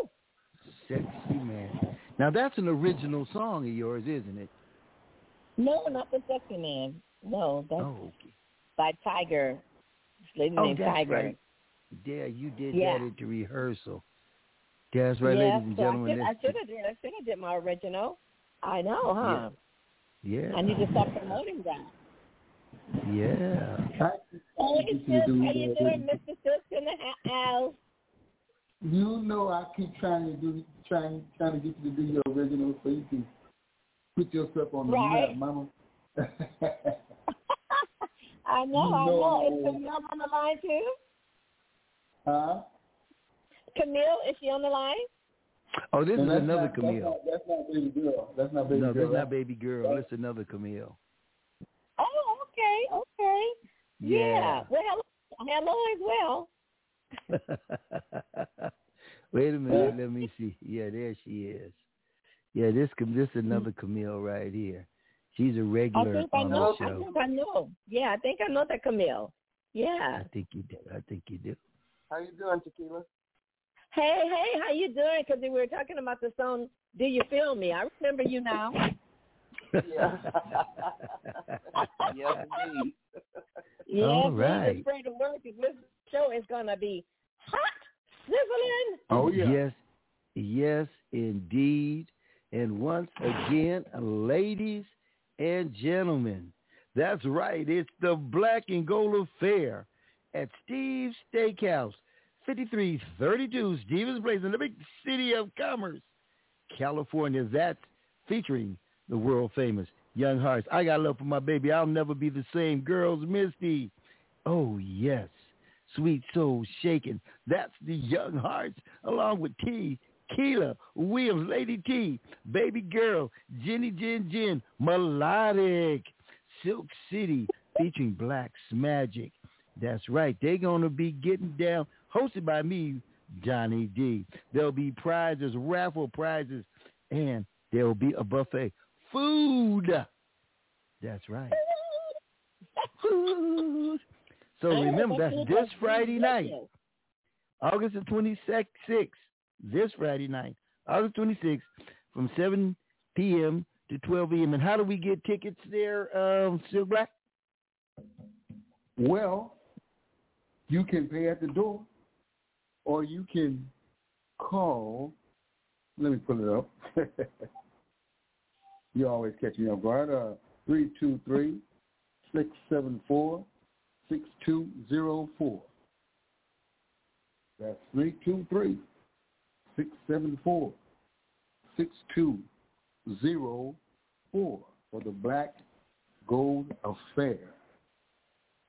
S2: Sexy man. Now that's an original song of yours, isn't it?
S12: No, not the Sexy Man. No, that's
S2: Oh, okay.
S12: by Tiger. This lady
S2: Oh,
S12: named
S2: that's
S12: Tiger.
S2: right. Yeah, you did
S12: Yeah.
S2: that at the rehearsal. That's right,
S12: yeah,
S2: ladies and
S12: so I
S2: gentlemen.
S12: should, I
S2: That's-
S12: should have did. I should have did my original. I know, huh?
S2: yeah.
S12: I need to start promoting that.
S2: Yeah.
S12: Hey,
S9: you
S12: sis, how you doing, Mr. Sis in the house?
S9: You know I keep trying to do trying trying to get you to do your original so you can put yourself on the map, mama.
S12: I know,
S9: You
S12: I
S9: know
S12: know. Is. Camille on the line too?
S9: huh?
S12: Camille, is she on the line?
S2: Oh, this
S9: And
S2: is another
S9: not,
S2: Camille.
S9: That's not, that's not baby girl. That's not baby
S2: no,
S9: girl.
S2: this is
S9: right?
S2: not baby girl. This is another Camille.
S12: Oh, okay, okay.
S2: Yeah.
S12: Well, hello, hello as well.
S2: Wait a minute, let me see. Yeah, there she is. Yeah, this this is another Camille right here. She's a regular I
S12: think I know.
S2: the
S12: I think I know. Yeah, I think I know that Camille. Yeah.
S2: I think you do. I think you do.
S11: How you doing, Tequila?
S12: Hey, hey, how you doing? Because we were talking about the song "Do You Feel Me." I remember you now.
S11: Yeah. yes, indeed.
S12: Yeah,
S2: All
S12: please
S2: right.
S12: just spread the word 'cause this show is gonna be hot, sizzling.
S9: Oh yeah.
S2: Yes, yes, indeed. And once again, ladies and gentlemen, that's right. It's the Black and Gold Affair at Steve's Steakhouse, 5332 Stevens Place in the big city of Commerce, California. That's featuring the world famous Young Hearts. I got love for my baby. I'll never be the same. Girls, Misty. Oh, yes. Sweet Soul Shaking. That's the Young Hearts, along with T, Keela, Williams, Lady T, Baby Girl, Jenny Jen Jen, Melodic, Silk City, featuring Black's Magic. That's right. They're going to be getting down, hosted by me, Donny D. There'll be prizes, raffle prizes, and there will be a buffet. Food. That's right. Food. So
S12: Oh,
S2: remember,
S12: that's
S2: that's this Friday night. August the 26th, this Friday night, August 26th, from 7 p.m. to 12 p.m. And how do we get tickets there, um, Silk Black?
S9: Well, you can pay at the door, or you can call. Let me pull it up. you always catch me off guard. Uh, three two three six seven four six two zero four. That's three two three six seven four six two zero four for the Black Gold Affair.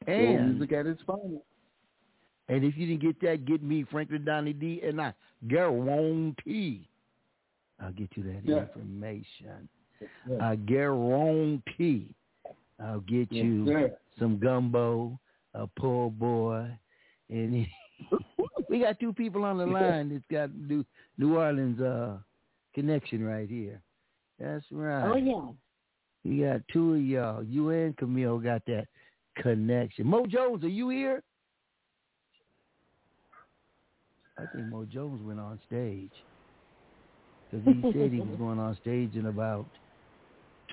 S2: And
S9: music at its finest.
S2: and if you didn't get that, get me, Franklin Donny D, and I guarantee I'll get you that
S9: Yeah.
S2: information.
S9: Yes,
S2: I uh, guarantee I'll get
S9: Yes,
S2: you
S9: sir.
S2: some gumbo, a poor boy, and we got two people on the line that's got New New Orleans uh connection right here. That's right.
S9: Oh yeah.
S2: You got two of y'all. You and Camille got that connection. Mo Jones, are you here? I think Mo Jones went on stage because he said he was going on stage in about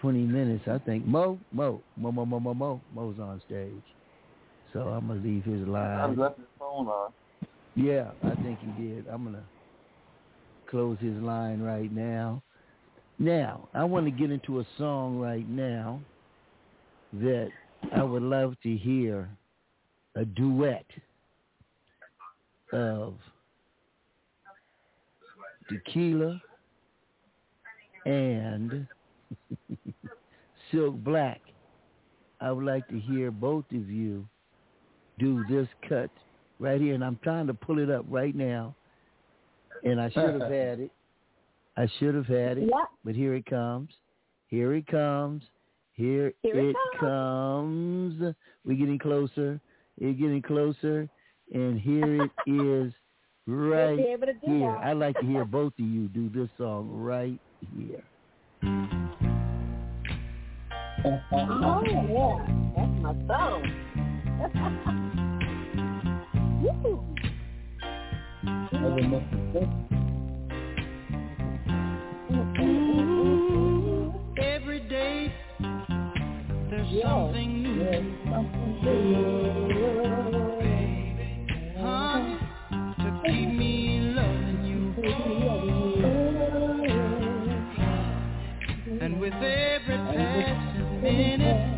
S2: 20 minutes. I think Mo, Mo, Mo, Mo, Mo, Mo, Mo, Mo's on stage. So I'm gonna leave his line.
S11: I left his phone on.
S2: Yeah, I think he did. I'm gonna close his line right now. Now, I want to get into a song right now that I would love to hear a duet of Tequila and Silk Black. I would like to hear both of you do this cut right here, and I'm trying to pull it up right now, and I should have had it. I should have had it,
S9: Yeah.
S2: but here it comes. Here it comes. Here,
S9: Here it
S2: it comes. We're getting closer. It's getting closer, and here it is right
S9: be able to do
S2: here.
S9: that.
S2: I'd like to hear both of you do this song right here.
S9: Oh yeah. That's my song.
S12: Every day there's
S9: Yeah.
S12: something new. Honey, to keep me loving you. And with every passing minute,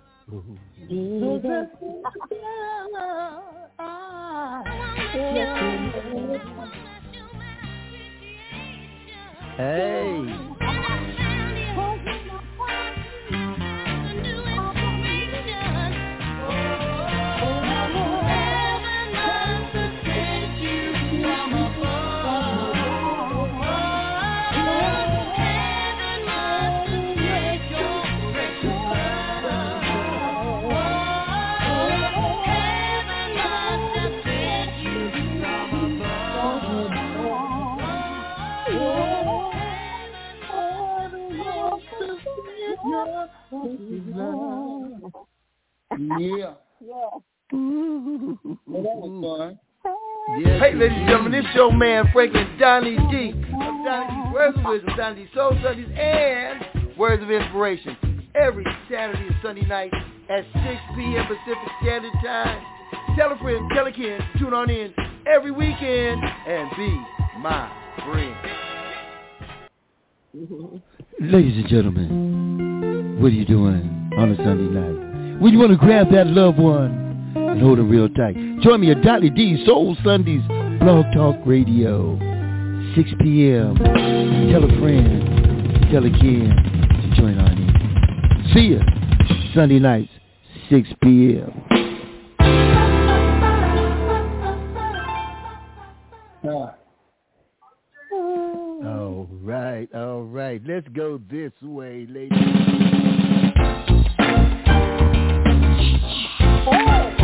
S2: Hey.
S13: Yeah. Well, that was fun.
S14: Hey, ladies and gentlemen, this your man Franklin Donny D. of Donny D. Words of Wisdom, Donny D's Soul Sundays, and Words of Inspiration. Every Saturday and Sunday night at 6 p.m. Pacific Standard Time. Tell a friend, tell a kid, tune on in every weekend and be my friend.
S15: Ladies and gentlemen, what are you doing on a Sunday night? When you want to grab that loved one and hold them real tight. Join me at Donny D Soul Sundays Blog Talk Radio, 6 p.m. Tell a friend, tell a kid to join on in. See ya.
S2: Sunday nights, 6 p.m.
S4: All right, all right. Let's go this way, ladies. Oh,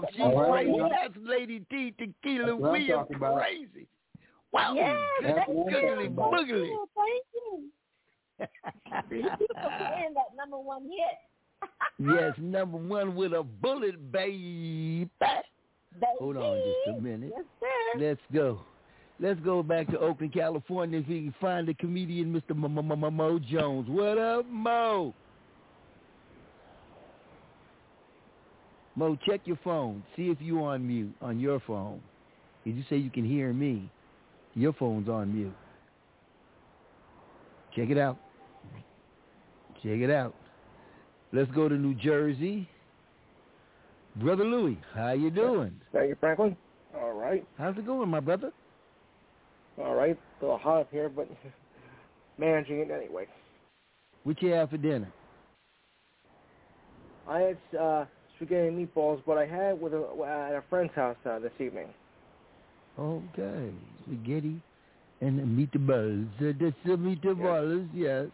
S4: Cocoa She's
S9: All right,
S4: crazy.
S9: yeah.
S4: That's Lady D Tequila
S9: That's what I'm
S4: Williams
S9: about.
S4: crazy. Wow.
S12: Yes,
S4: That's
S9: that's what
S4: googly boogly.
S12: Oh, thank you. People saying that number one hit.
S4: yes, number one with a bullet, baby. Hold on just a minute.
S12: Yes, sir.
S4: Let's go. Let's go back to Oakland, California. If we can find the comedian, Mr. Mo Jones. What up, Mo? Mo, check your phone. See if you on mute on your phone. Did you say you can hear me, your phone's on mute. Check it out. Check it out. Let's go to New Jersey. Brother Louis, how you doing?
S16: Thank you, Franklin. All right.
S4: How's it going, my brother?
S16: All right. A little hot up here, but managing it anyway.
S4: What you have for dinner?
S16: I had uh, spaghetti and meatballs, but I had it with a, at a friend's house uh, this evening.
S4: Okay, spaghetti and meatballs. Uh, That's the meatballs, yes.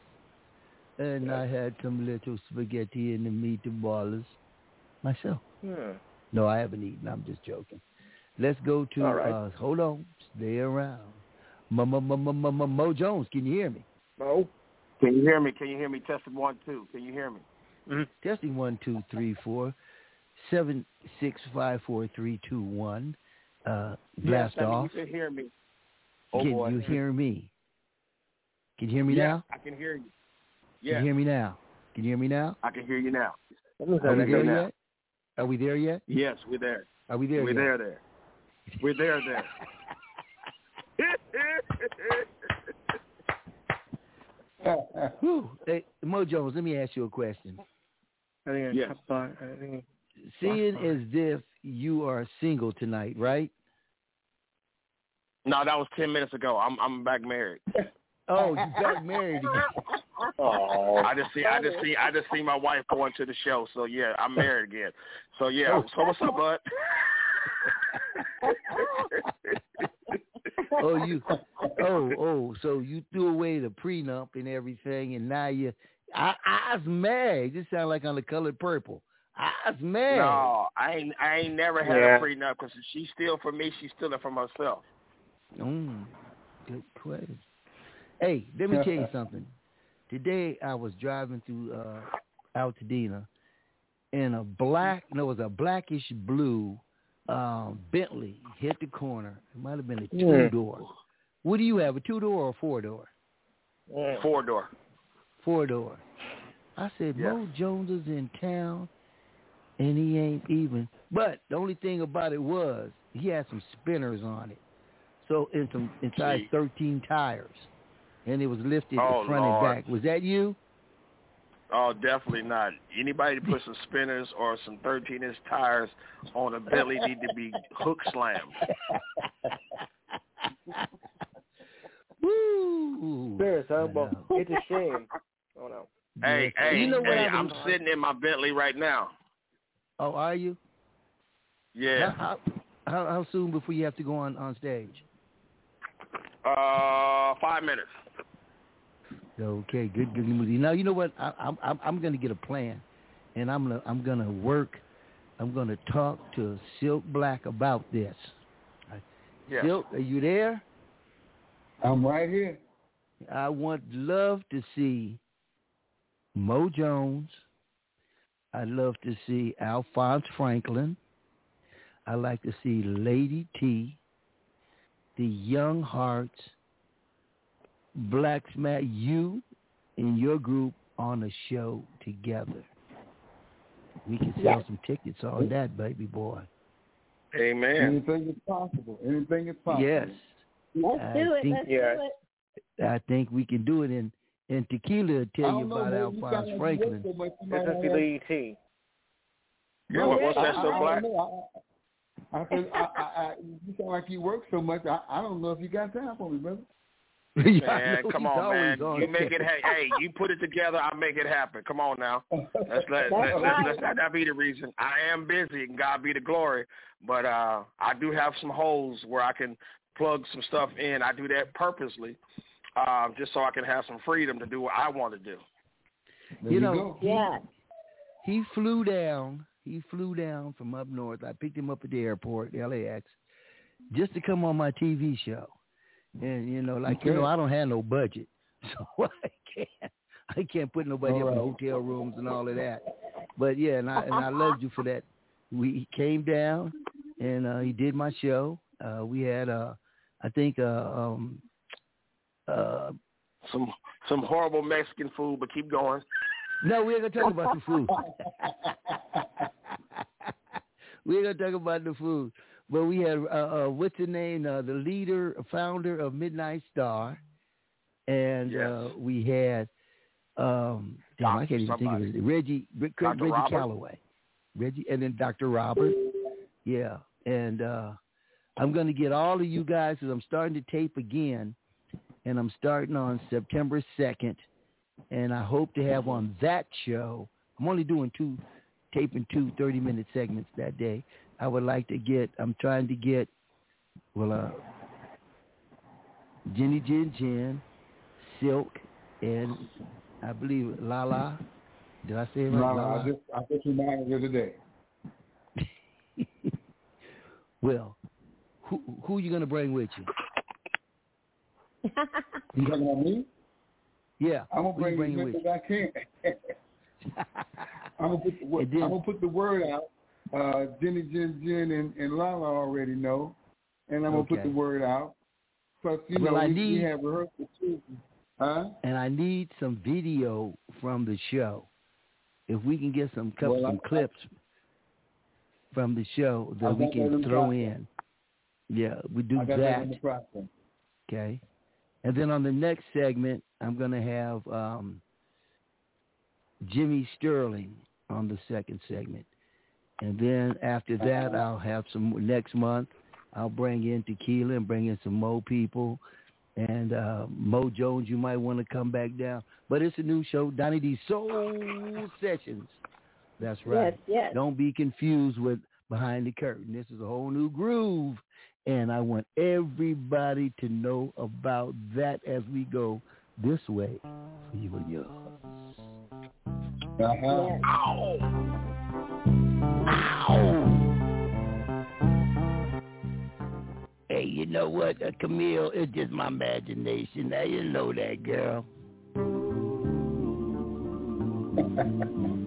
S2: and I had some little spaghetti and the meatballs myself.
S16: Hmm.
S2: No, I haven't eaten. I'm just joking. Let's go to.
S16: All right.
S2: uh Hold on, stay around. Mo, Mo, Mo, Mo, Mo, Mo, Mo Jones, can you hear me?
S16: Mo.
S10: Can you hear me? Can you hear me? Testing one, two. Can you hear me?
S2: Testing one, two, three, four, seven, six, five, four, three, two, one. Uh, blast
S10: yes, I mean,
S2: off.
S10: You can hear me. Oh
S2: can
S10: boy.
S2: you hear me? Can you hear me
S10: yeah,
S2: now?
S10: I can hear you. Yeah.
S2: Can you hear me now? Can you hear me now?
S10: I can hear you now.
S2: Are we
S10: I can hear
S2: there
S10: you now.
S2: yet? Are we there yet?
S10: Yes, we're there.
S2: Are we there
S10: we're
S2: yet?
S10: there, there. We're there, there.
S2: Whew. Hey, Mo Jones, let me ask you a question.
S16: I think I
S10: Yes.
S16: cut by- I think
S2: Seeing as if you are single tonight, right?
S10: no, that was ten minutes ago. I'm I'm back married.
S2: Oh, you got married again.
S10: Oh, I just see, I just see, I just see my wife going to the show. So yeah, I'm married again. So yeah, oh. so what's up, bud?
S2: oh, you, oh, oh, so you threw away the prenup and everything, and now you, I, I was married. This sounds like on the colored purple. I was married.
S10: No, I ain't, I ain't never had
S2: Yeah.
S10: a prenup because she's still for me. She's stealing from herself.
S2: Mm, good question. Hey, let me tell you something. Today I was driving through uh Altadena and a black no, it was a blackish blue um Bentley hit the corner. It might have been a two
S10: Hmm.
S2: door. What do you have, a two door or a four door?
S10: Four door.
S2: Four door. I said, Mo Jones is in town and he ain't even but the only thing about it was he had some spinners on it. So in some inside
S10: Gee.
S2: thirteen tires. And it was lifted
S10: Oh,
S2: front
S10: Lord.
S2: and back. Was that you?
S10: Oh, definitely not. Anybody that put some spinners or some 13 inch tires on a Bentley need to be hook slammed.
S2: Woo!
S16: Serious, huh? But it's a shame. Oh no.
S10: Hey, hey,
S2: You know what
S10: hey!
S2: I've
S10: I'm sitting in my Bentley right now.
S2: Oh, are you?
S10: Yeah.
S2: How, how, how how soon before you have to go on on stage?
S10: Uh, five minutes.
S2: Okay, good, good. good. Now you know what? I, I'm I'm I'm gonna get a plan, and I'm gonna I'm gonna work. I'm gonna talk to Silk Black about this.
S10: Yes.
S2: Silk, are you there?
S9: I'm right here.
S2: I want love to see Mo Jones. I'd love to see Alphonse Franklin. I like to see Lady T, the Young Hearts, Black Smack, you and your group on a show together. We can sell some tickets on that, baby boy.
S10: Amen.
S9: Anything is possible. Anything is possible.
S2: Yes.
S12: Let's
S2: I
S12: do it.
S2: think-
S12: Let's
S16: Yes.
S12: do it.
S2: I think we can do it. And and Tequila will tell you
S9: don't know,
S2: about Alphonse
S9: you
S2: Franklin.
S9: work so much, you
S16: This
S9: might
S16: is
S9: not
S16: the
S9: have-
S10: Yeah, what, what's that
S9: I,
S10: so
S9: I,
S10: black?
S9: I. I, I, I, said, I, I, I, you sound like you work so much. I, I don't know if you got time for me, brother.
S10: Man,
S2: know
S10: come on, man.
S2: on
S10: You make it. Hey, hey, you put it together. I make it happen. Come on now. Let's let,
S12: That's
S10: let,
S12: right.
S10: let, let that be the reason. I am busy, and God be the glory. But uh I do have some holes where I can plug some stuff in. I do that purposely, uh, just so I can have some freedom to do what I want to do.
S9: There
S2: You
S9: you
S2: know,
S9: go.
S2: he,
S12: Yeah.
S2: he flew down. He flew down from up north. I picked him up at the airport, LAX, just to come on my TV show. And you know, like you know, I don't have no budget, so I can't. I can't put nobody
S9: All
S2: up in hotel rooms and all of that. But yeah, and I and I loved you for that. We he came down and uh, he did my show. Uh, we had uh, I think uh, um, uh,
S10: Some some horrible Mexican food, but keep going.
S2: no, we ain't gonna talk about the food. we ain't gonna talk about the food. But we had uh, uh what's the name? Uh, the leader, founder of Midnight Star, and
S10: Yes.
S2: uh, we had um damn, I can't even think of it. Reggie,
S10: Dr.
S2: Reggie
S10: Robert?
S2: Calloway, Reggie, and then Dr. Robert. Yeah, and uh I'm gonna get all of you guys because I'm starting to tape again, and I'm starting on September second, and I hope to have on that show. I'm only doing two, taping two 30 minute segments that day. I would like to get. I'm trying to get, well, uh, Jenny Jen Jin, Silk, and I believe Lala. Did I say it right? Lala?
S9: I just I just reminded you today.
S2: Well, who who are you gonna bring with you?
S9: You talking about me?
S2: Yeah,
S9: I'm gonna bring
S2: bringing
S9: as
S2: with
S9: much as I can. I'm gonna put the word, I'm gonna put the word out. Uh, Jenny, Jen, Jen, and, and Lala already know, and I'm gonna put the word out. Plus, you
S2: Well,
S9: know,
S2: I
S9: we,
S2: need-
S9: we have rehearsal too. Huh?
S2: and I need some video from the show. If we can get some couple
S9: Well, I-
S2: clips from the show that we
S9: that
S2: can throw in. Yeah, we do
S9: I got that
S2: that.
S9: in the process.
S2: Okay. And then on the next segment, I'm going to have um, Jimmy Sterling on the second segment. And then after that, I'll have some next month. I'll bring in Tequila and bring in some Mo people. And uh, Mo Jones, you might want to come back down. But it's a new show, Donny D Soul Sessions. That's right.
S12: Yes, yes.
S2: Don't be confused with Behind the Curtain. This is a whole new groove. And I want everybody to know about that as we go this way for you and yours.
S9: Uh-huh.
S2: Ow! Ow! Hey, you know what, uh, Camille? It's just my imagination. Now you know that, girl.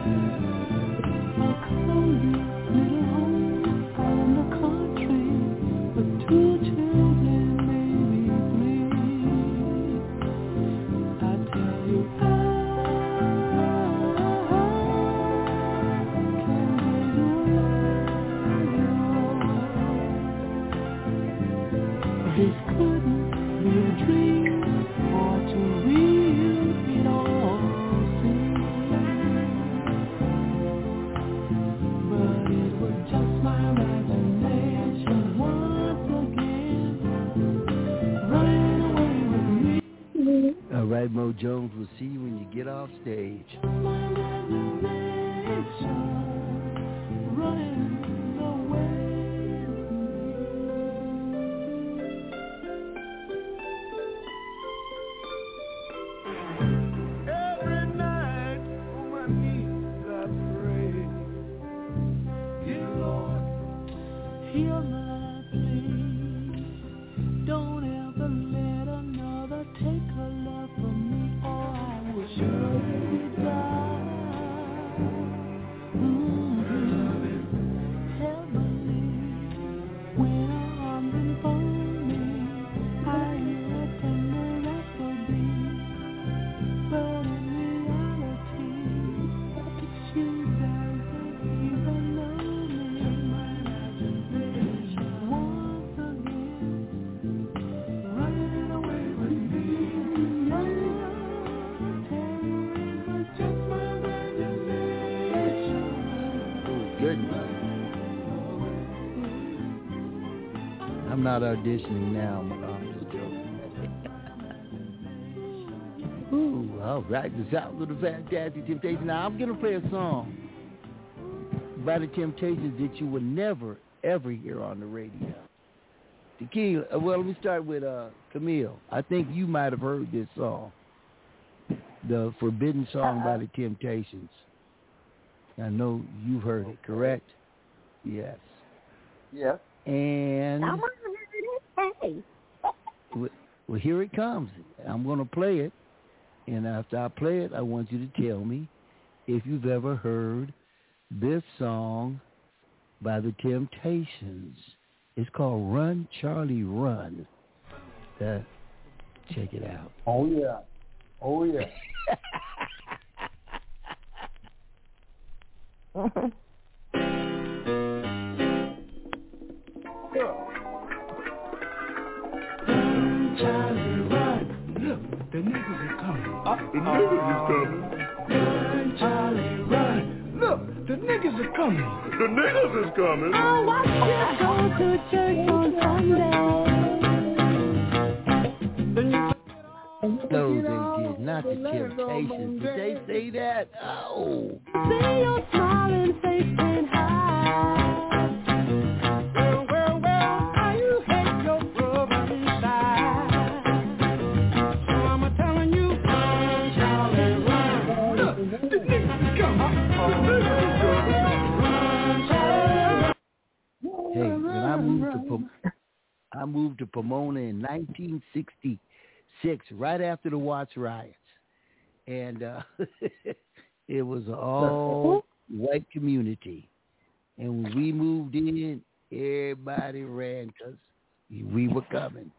S3: A cozy little
S2: get off stage. Auditioning now. I'm, I'm just joking. Ooh, all right. The sounds of the Fantastic Temptations. Now, I'm going to play a song by the Temptations that you would never, ever hear on the radio. Tequila. Uh, well, let me start with uh, Camille. I think you might have heard this song, the Forbidden Song by the Temptations. I know you've heard it, correct? Yes.
S11: Yes.
S2: And
S12: I'm hey.
S2: well, well, here it comes. I'm going to play it, and after I play it, I want you to tell me if you've ever heard this song by the Temptations. It's called Run Charlie Run. Uh, check it out.
S9: Oh yeah. Oh yeah.
S17: Charlie, the niggas are coming. the niggas are coming. Run, Charlie, run. Look, the niggas are coming. The niggas is coming.
S18: I watch you go to church on Sunday.
S2: No, they did not the Temptations. Did they say that? Oh.
S18: See your smiling face and high.
S2: I moved to Pomona in 1966, right after the Watts riots, and uh, it was all white community. And when we moved in, everybody ran because we were coming,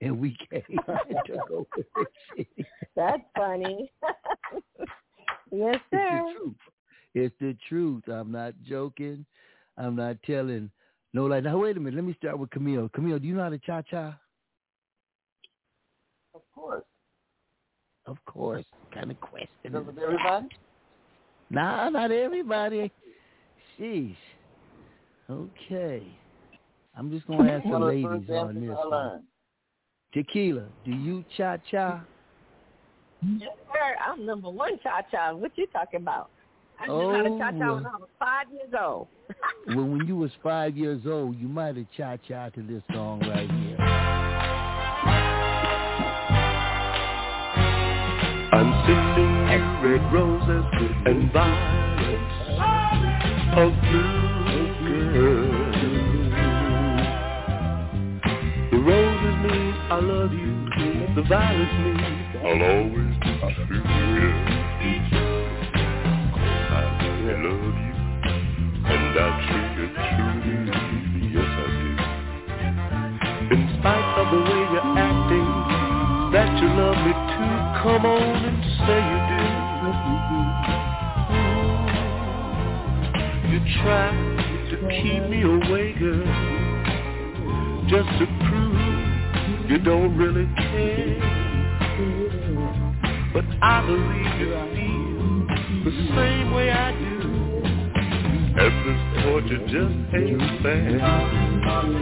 S2: and we came and took over the city.
S12: That's funny. yes,
S2: It's the
S12: sir.
S2: truth. It's the truth. I'm not joking. I'm not telling. No, like now. Wait a minute. Let me start with Camille. Camille, do you know how to cha cha?
S11: Of course.
S2: Of course. Kind of question.
S11: Does it everybody?
S2: Nah, not everybody. Sheesh. Okay. I'm just gonna ask the
S11: One of the
S2: ladies on this.
S11: I
S2: one.
S11: learned.
S2: Tequila, do you cha cha?
S12: Yes, sir. I'm number one cha-cha. What you talking about? I knew how to
S2: Oh,
S12: cha-cha when I was five years old.
S2: Well, when you was five years old, you might have cha cha to this song right here.
S17: I'm sending you red roses and violets of blue girl. The roses mean I love you, the violets mean I'll always be true. I love you, and I truly, truly, yes I do. In spite of the way you're acting, that you love me too. Come on and say you do. You try to keep me away, girl, just to prove you don't really care. But I believe you feel the same way I do. And this torture just ain't fair. I'm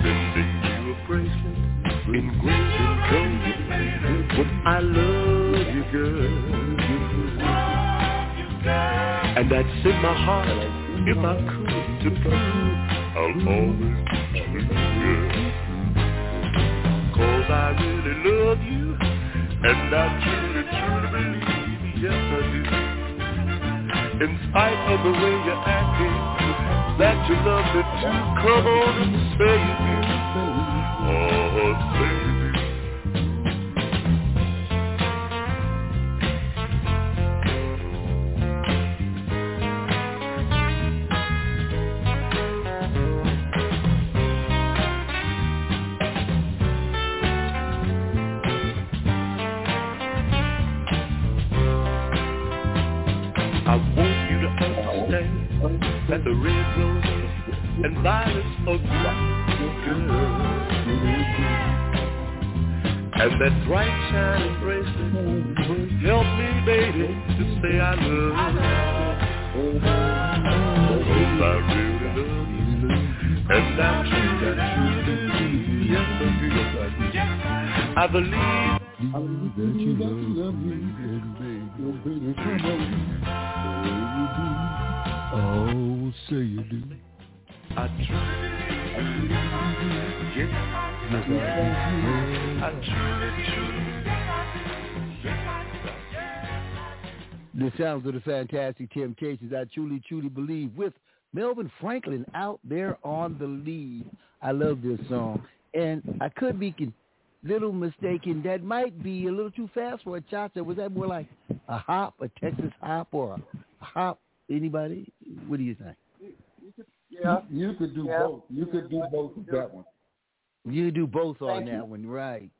S17: sending you a bracelet in gold. When I love you, girl. And I'd send my heart if I could to prove I'll always be true, girl. Cause I really love you, and I truly, truly believe, yes I do. In spite of the way you're acting, that you love me too, come on and say do. Oh, say bright shining
S2: sounds of the fantastic Temptations. I truly, truly believe with Melvin Franklin out there on the lead. I love this song, and I could be con- little mistaken. That might be a little too fast for a cha-cha. Was that more like a hop, a Texas hop, or a hop? Anybody? What do you think?
S9: Yeah, you could do
S11: Yeah.
S9: both. You could do both with that one.
S2: You do both on
S11: Thank
S2: that
S11: you.
S2: one, right?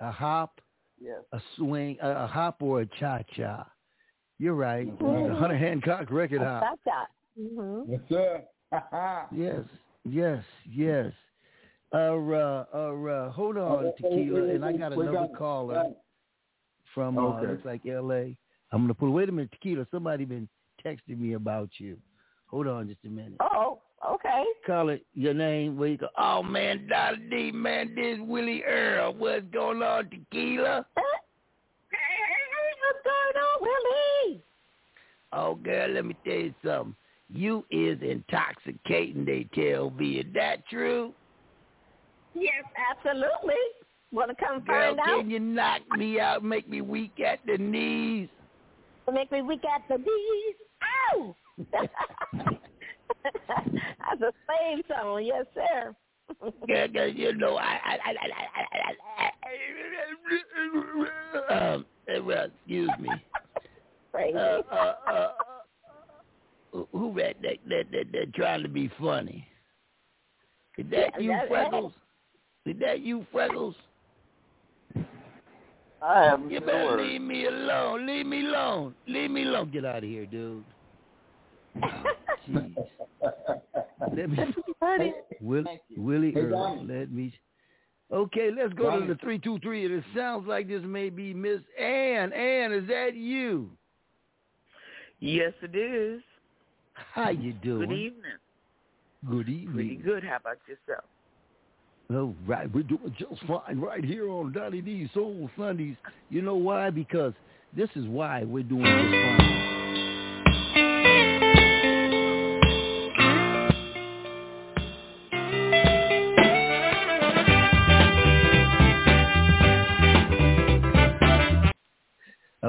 S2: A hop,
S11: Yes.
S2: a swing, a, a hop, or a cha-cha. You're right.
S9: That's right.
S2: The Hunter Hancock record hop.
S12: That's that. Mm-hmm.
S9: Yes, sir.
S2: Yes, yes, yes. Uh, uh, uh, uh, hold on,
S9: Oh,
S2: Tequila,
S9: wait, wait,
S2: and I got another
S9: got-
S2: caller from uh,
S9: Okay.
S2: looks like L.A. I'm gonna pull. Wait a minute, Tequila. Somebody been texting me about you. Hold on, just a minute.
S12: Oh, okay.
S2: Call it your name. Where you go? Oh man, Dollar D, man, this Willie Earl. What's going on, Tequila?
S12: What's going on, Willie?
S2: Oh girl, let me tell you something. You is intoxicating. They tell me. Is that true?
S12: Yes, absolutely. Want to come
S2: Girl,
S12: find out?
S2: can you knock me out, make me weak at the knees?
S12: Make me weak at the knees. Ow! Oh! That's a slave song, yes, sir.
S2: Girl, 'cause you know, I, I, I, I, I, I, I um, well, excuse me.
S12: Crazy.
S2: Uh, uh, uh, who that, that, that, that, that trying to be funny? Is that
S12: Yeah,
S2: you,
S12: that-
S2: Freckles? Is that you, Freckles?
S11: I have
S2: You better
S11: words.
S2: leave me alone. Leave me alone. Leave me alone. Get out of here, dude. Jeez. Let me,
S12: Honey.
S2: Will, Willie
S9: Hey,
S2: Earl, let me. Okay, let's go
S9: Donny.
S2: to the three two three. And it sounds like this may be Miss Ann. Ann, is that you?
S19: Yes, it is.
S2: How you doing?
S19: Good evening.
S2: Good evening.
S19: Pretty good. How about yourself?
S2: All right, we're doing just fine right here on Donny D Soul Sundays. You know why? Because this is why we're doing just fine.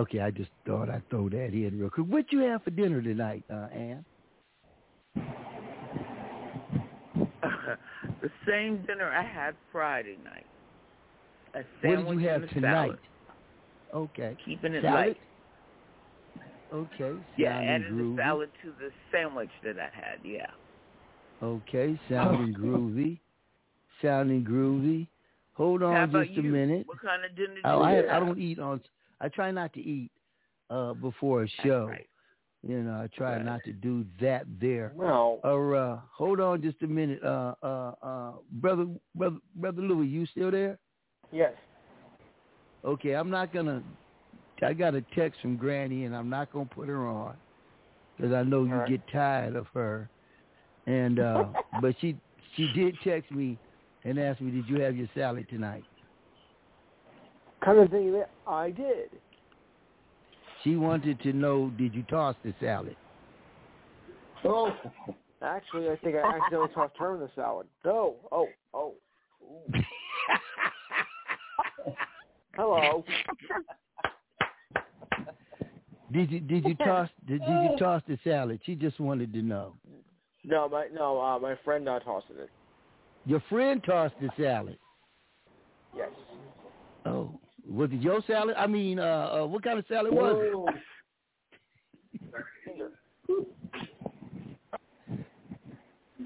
S2: Okay, I just thought I'd throw that in real quick. What you have for dinner tonight, uh, Ann?
S19: the same dinner I had Friday night. A
S2: What
S19: sandwich
S2: did you have tonight?
S19: salad.
S2: Okay.
S19: Keeping it
S2: Salad?
S19: light.
S2: Okay.
S19: Yeah, added
S2: groovy.
S19: the salad to the sandwich that I had. Yeah.
S2: Okay, sounding groovy. Sounding groovy. Hold on just a
S19: you?
S2: minute.
S19: What kind of dinner did
S2: Oh,
S19: you
S2: I
S19: have?
S2: I don't eat on. I try not to eat uh before a show.
S19: right.
S2: You know, I try
S19: Right.
S2: not to do that there.
S16: Well,
S2: Or uh, hold on just a minute. Uh, uh, uh, brother, brother, brother Louis, you still there?
S16: yes.
S2: Okay, I'm not gonna. I got a text from Granny, and I'm not gonna put her on because I know you
S16: All right.
S2: get tired of her. And uh, but she she did text me and asked me, "Did you have your salad tonight?"
S16: Come to think of it, I did.
S2: She wanted to know, "Did you toss the salad?"
S9: Oh,
S16: Actually, I think I accidentally tossed her in the salad. No. Oh, oh. Hello.
S2: Did you did you toss did, did you toss the salad? She just wanted to know.
S16: No, my no, uh, my friend not tossed it.
S2: Your friend tossed the salad.
S16: Yes.
S2: Oh, was it your salad? I mean, uh, uh what kind of salad was it?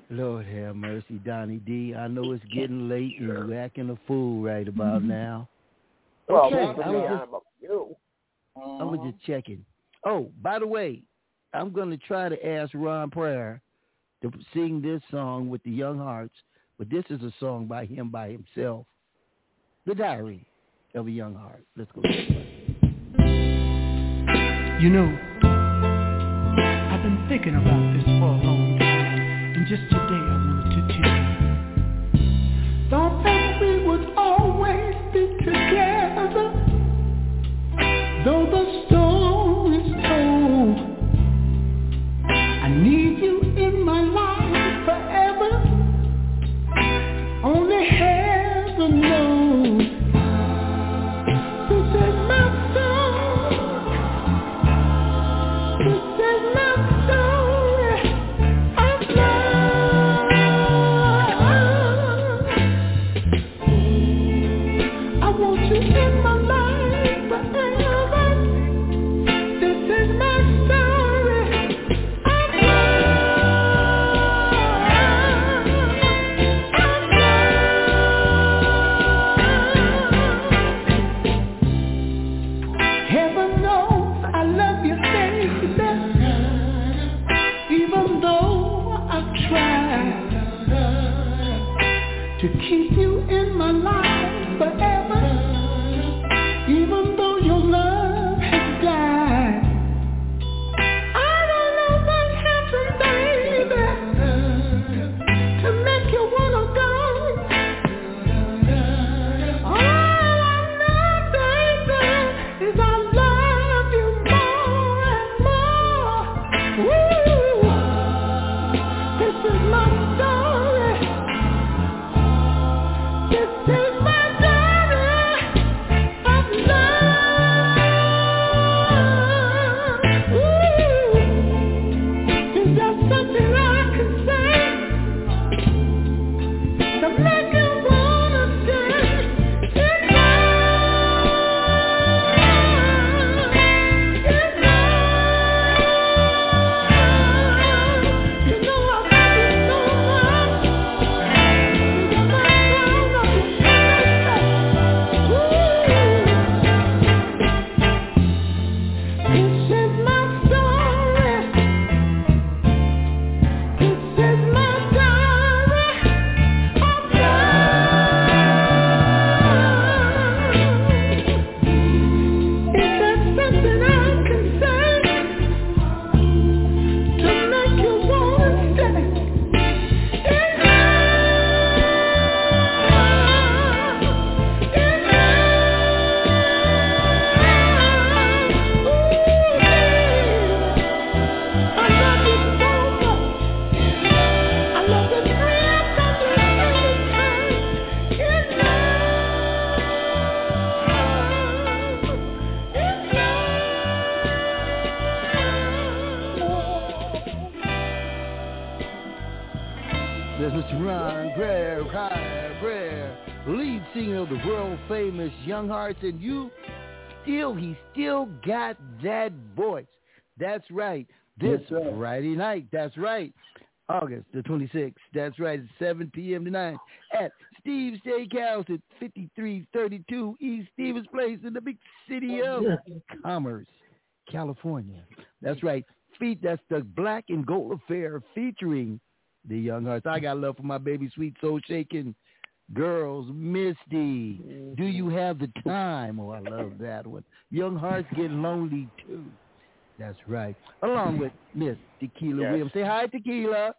S2: Lord have mercy, Donny D. I know it's getting late and you're acting a fool right about now.
S16: Well,
S2: Okay, I was just-. I was just checking. Oh, by the way, I'm going to try to ask Ron Preyer to sing this song with the Young Hearts, but this is a song by him by himself. The Diary of a Young Heart. Let's go.
S3: You know, I've been thinking about this for a long time, and just today I wanted to tell
S2: Young Hearts, and you still, he still got that voice. That's right. This. Friday night, that's right. August the 26th, that's right, at 7 p.m. tonight at Steve's Steakhouse at 5332 East Stevens Place in the big city of Commerce, California. That's right. Feet, that's the Black and Gold Affair featuring the Young Hearts. I got love for my baby, sweet soul shaking girls. Misty, do mm-hmm. you have the time? Oh, I love that one. Young Hearts getting lonely too. That's right. Along with Miss Tequila
S10: Yes.
S2: Williams. Say hi, Tequila.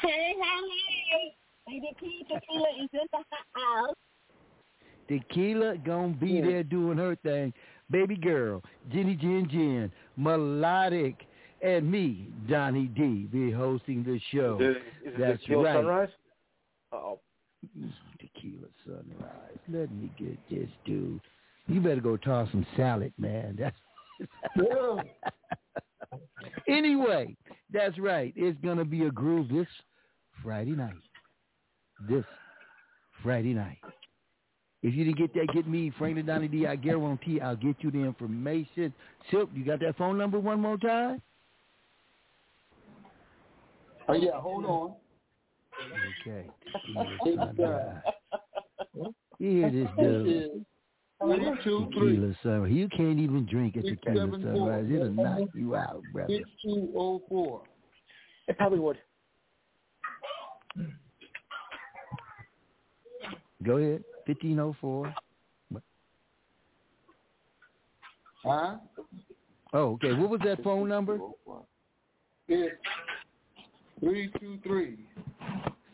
S12: Hey, hey, Lady Key Tequila is in the house.
S2: Tequila gonna be there doing her thing. Baby girl, Jenny Jen Jen, Melodic, and me, Donny D, be hosting the show.
S16: Is it, is it
S2: That's
S16: Tequila
S2: right.
S16: Sunrise? Uh-oh.
S2: Tequila Sunrise. Let me get this dude. You better go toss some salad, man. That's anyway, that's right. It's gonna be a groove this Friday night. This Friday night. If you didn't get that, get me, Franklin Donny D. I guarantee I'll get you the information. Silk, you got that phone number one more time?
S9: Oh yeah, hold on.
S2: Okay.
S9: It's,
S2: You hear this dude?
S9: Three, two, three,
S2: Tequila Sunrise. You can't even drink a
S9: Six,
S2: tequila
S9: seven, four.
S2: sunrise. It'll knock you out, brother.
S9: six, two, oh, four.
S16: It probably would.
S2: Go ahead. Fifteen oh four.
S9: Huh?
S2: Oh, okay. What was that phone number?
S9: It's three two three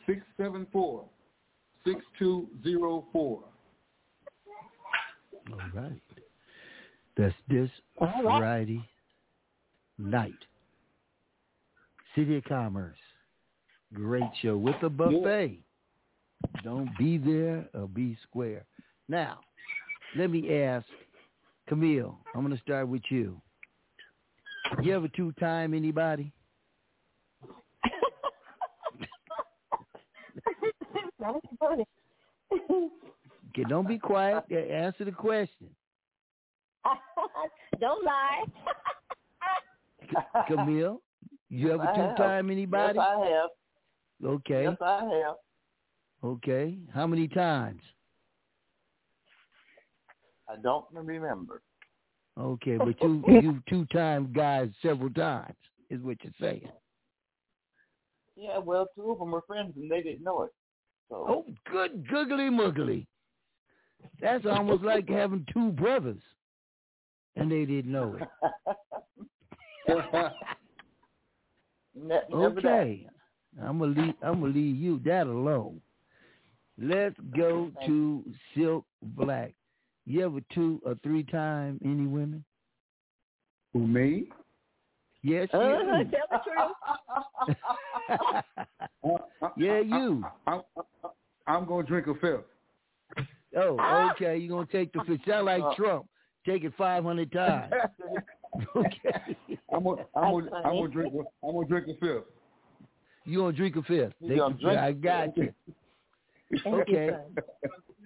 S9: six seven four six two zero four.
S2: All right. That's this Friday night. City of Commerce. Great show with a buffet. Don't be there or be square. Now, let me ask Camille, I'm going to start with you. You ever two-time anybody?
S12: That is funny.
S2: Okay, don't be quiet. Answer the question.
S12: Don't lie.
S2: Camille, you ever two-time anybody?
S11: Yes, I have.
S2: Okay.
S11: Yes, I have.
S2: Okay. How many times?
S11: I don't remember.
S2: Okay, but you you two time guys several times is what you're saying.
S11: Yeah, well, two of them were friends and they didn't know it.
S2: Oh, good googly muggly. That's almost like having two brothers, and they didn't know it.
S11: Ne- never that.
S2: Okay, I'm gonna leave. I'm gonna leave you that alone. Let's go to Silk Black. You ever two or three time any women?
S9: Who me?
S2: Yes, you.
S12: Uh-huh, tell the truth.
S2: yeah, you.
S9: I'm, I'm gonna drink a fifth.
S2: Oh, ah! okay. You're gonna take the fifth. Sound like uh, Trump. Take it 500 times. okay.
S9: I'm gonna, I'm gonna, I'm gonna drink. a- I'm gonna drink a fifth.
S2: You gonna drink a fifth?
S9: You
S2: Take
S9: gonna
S2: a-
S9: drink-
S2: I got you. Okay.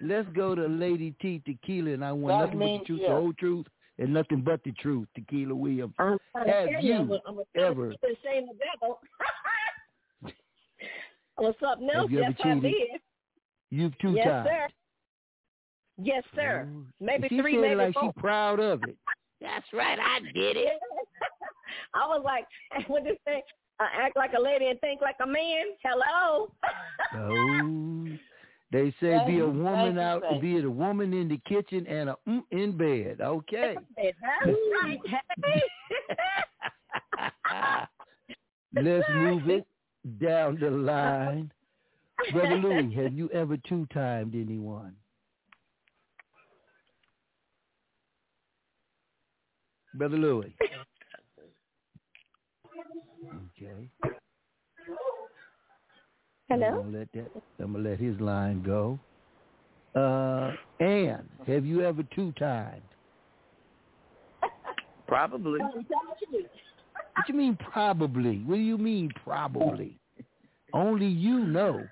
S2: Let's go to Lady T Tequila, and I want
S12: That
S2: nothing but the truth,
S12: yes.
S2: the whole truth, and nothing but the truth. Tequila Williams.
S12: I'm
S2: Have
S12: tell
S2: you
S12: I'm a- I'm a
S2: ever?
S12: keep it shame the devil. Or something else?
S2: Have you ever
S12: Yes, I
S2: cheated?
S12: did.
S2: You've two
S12: yes,
S2: times.
S12: sir. Yes, sir. Maybe
S2: she
S12: three,
S2: said
S12: maybe
S2: like
S12: four.
S2: she proud of it. That's right, I did it.
S12: I was like, what this thing? Uh, act like a lady and think like a man. Hello.
S2: Oh, they say be a woman out,
S12: thank
S2: be a woman in the kitchen and a mm in bed. Okay.
S12: That's right.
S2: Let's move it down the line. Brother Louis, have you ever two timed anyone? Brother Louis. Okay.
S12: Hello?
S2: I'm gonna let that I'm gonna let his line go. Uh Ann, have you ever two timed?
S19: Probably.
S2: What you mean probably? What do you mean probably? Only you know.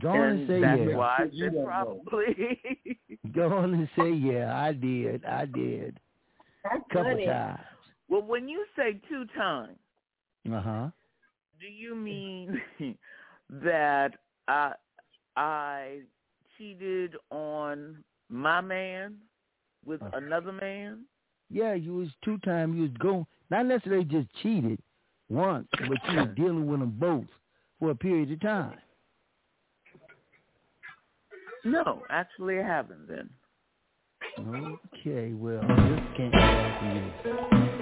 S2: Go on and
S19: And
S2: say
S19: that's
S2: yeah.
S19: why I
S9: You
S19: said
S9: don't know.
S19: probably.
S2: Go on and say yeah. I did. I did.
S12: That's
S2: Couple
S12: funny.
S2: times.
S19: well, when you say two times,
S2: Uh huh.
S19: do you mean that I I cheated on my man with
S2: Uh-huh.
S19: another man?
S2: Yeah, you was two times. You was going not necessarily just cheated once, but you was dealing with them both for a period of time.
S19: No, actually, I haven't. Then
S2: Okay, well, this can't answer you.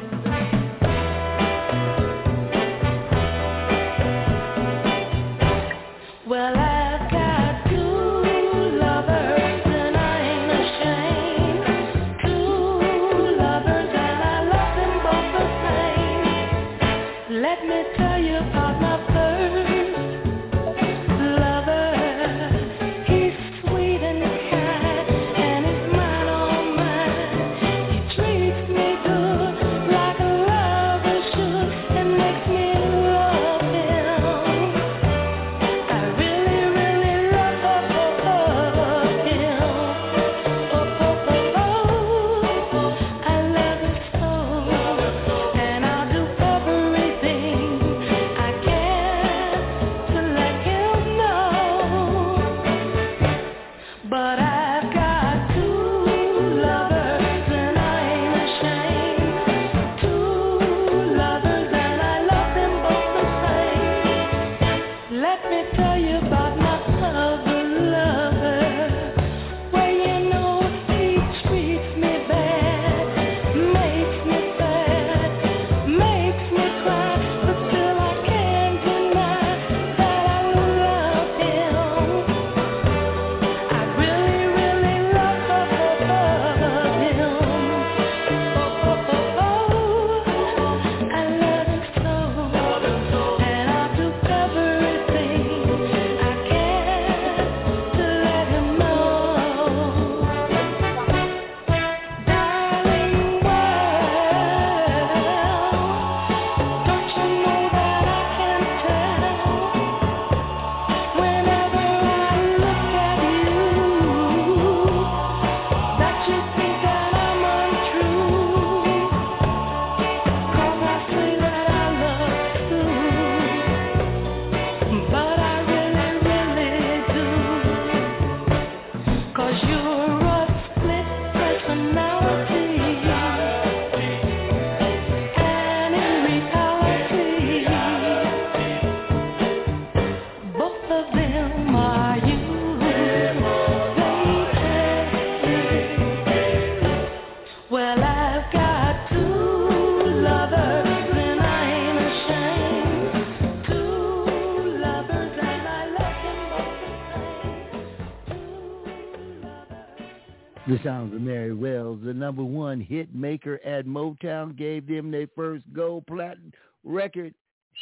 S2: Hit maker at Motown, gave them their first gold platinum record.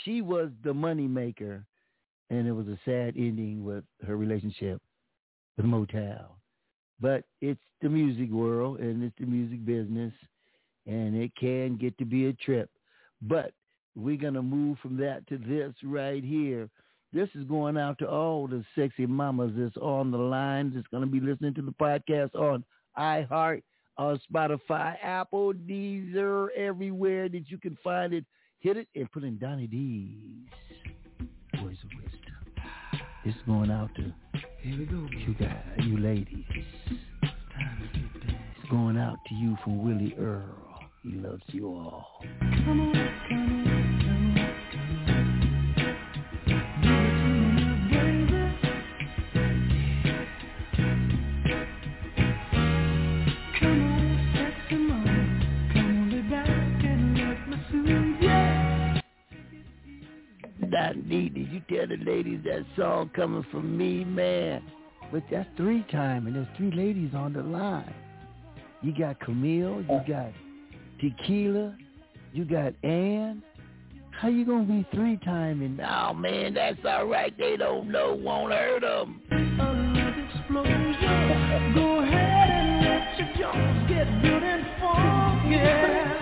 S2: She was the money maker, and it was a sad ending with her relationship with Motown. But it's the music world and it's the music business, and it can get to be a trip. But we're gonna move from that to this right here. This is going out to all the sexy mamas that's on the line that's going to be listening to the podcast on iHeart, on Spotify, Apple, Deezer, everywhere that you can find it. Hit it and put in Donny D's Voice of Wisdom. It's going out to
S3: Here we go.
S2: you guys, you ladies. It's going out to you from Willie Earl. He loves you all. Donnie, did you tell the ladies that song coming from me, man? But that's three time, and there's three ladies on the line. You got Camille, you oh. got Tequila, you got Ann. How you gonna be three time? And oh man, that's all right. They don't know, won't hurt them.
S3: Go ahead and let your Jones get good and funky.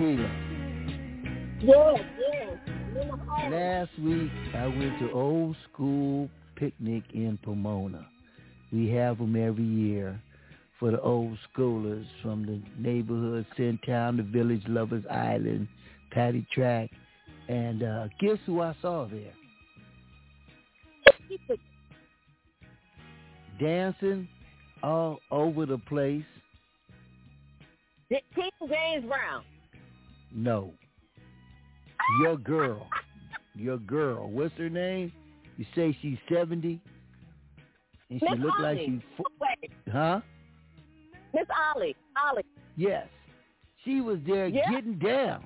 S12: Yes, yes.
S2: Last week I went to old school picnic in Pomona. We have them every year for the old schoolers from the neighborhood, Centown, the Village Lovers Island, Patty Track, and uh, guess who I saw there? Dancing all over the place.
S12: King James Brown.
S2: No. Your girl. Your girl. What's her name? You say she's 70? And she
S12: Miss
S2: look like she's... Fo-
S12: Wait,
S2: huh?
S12: Miss Ollie. Ollie.
S2: Yes. She was there
S12: Yeah.
S2: getting down.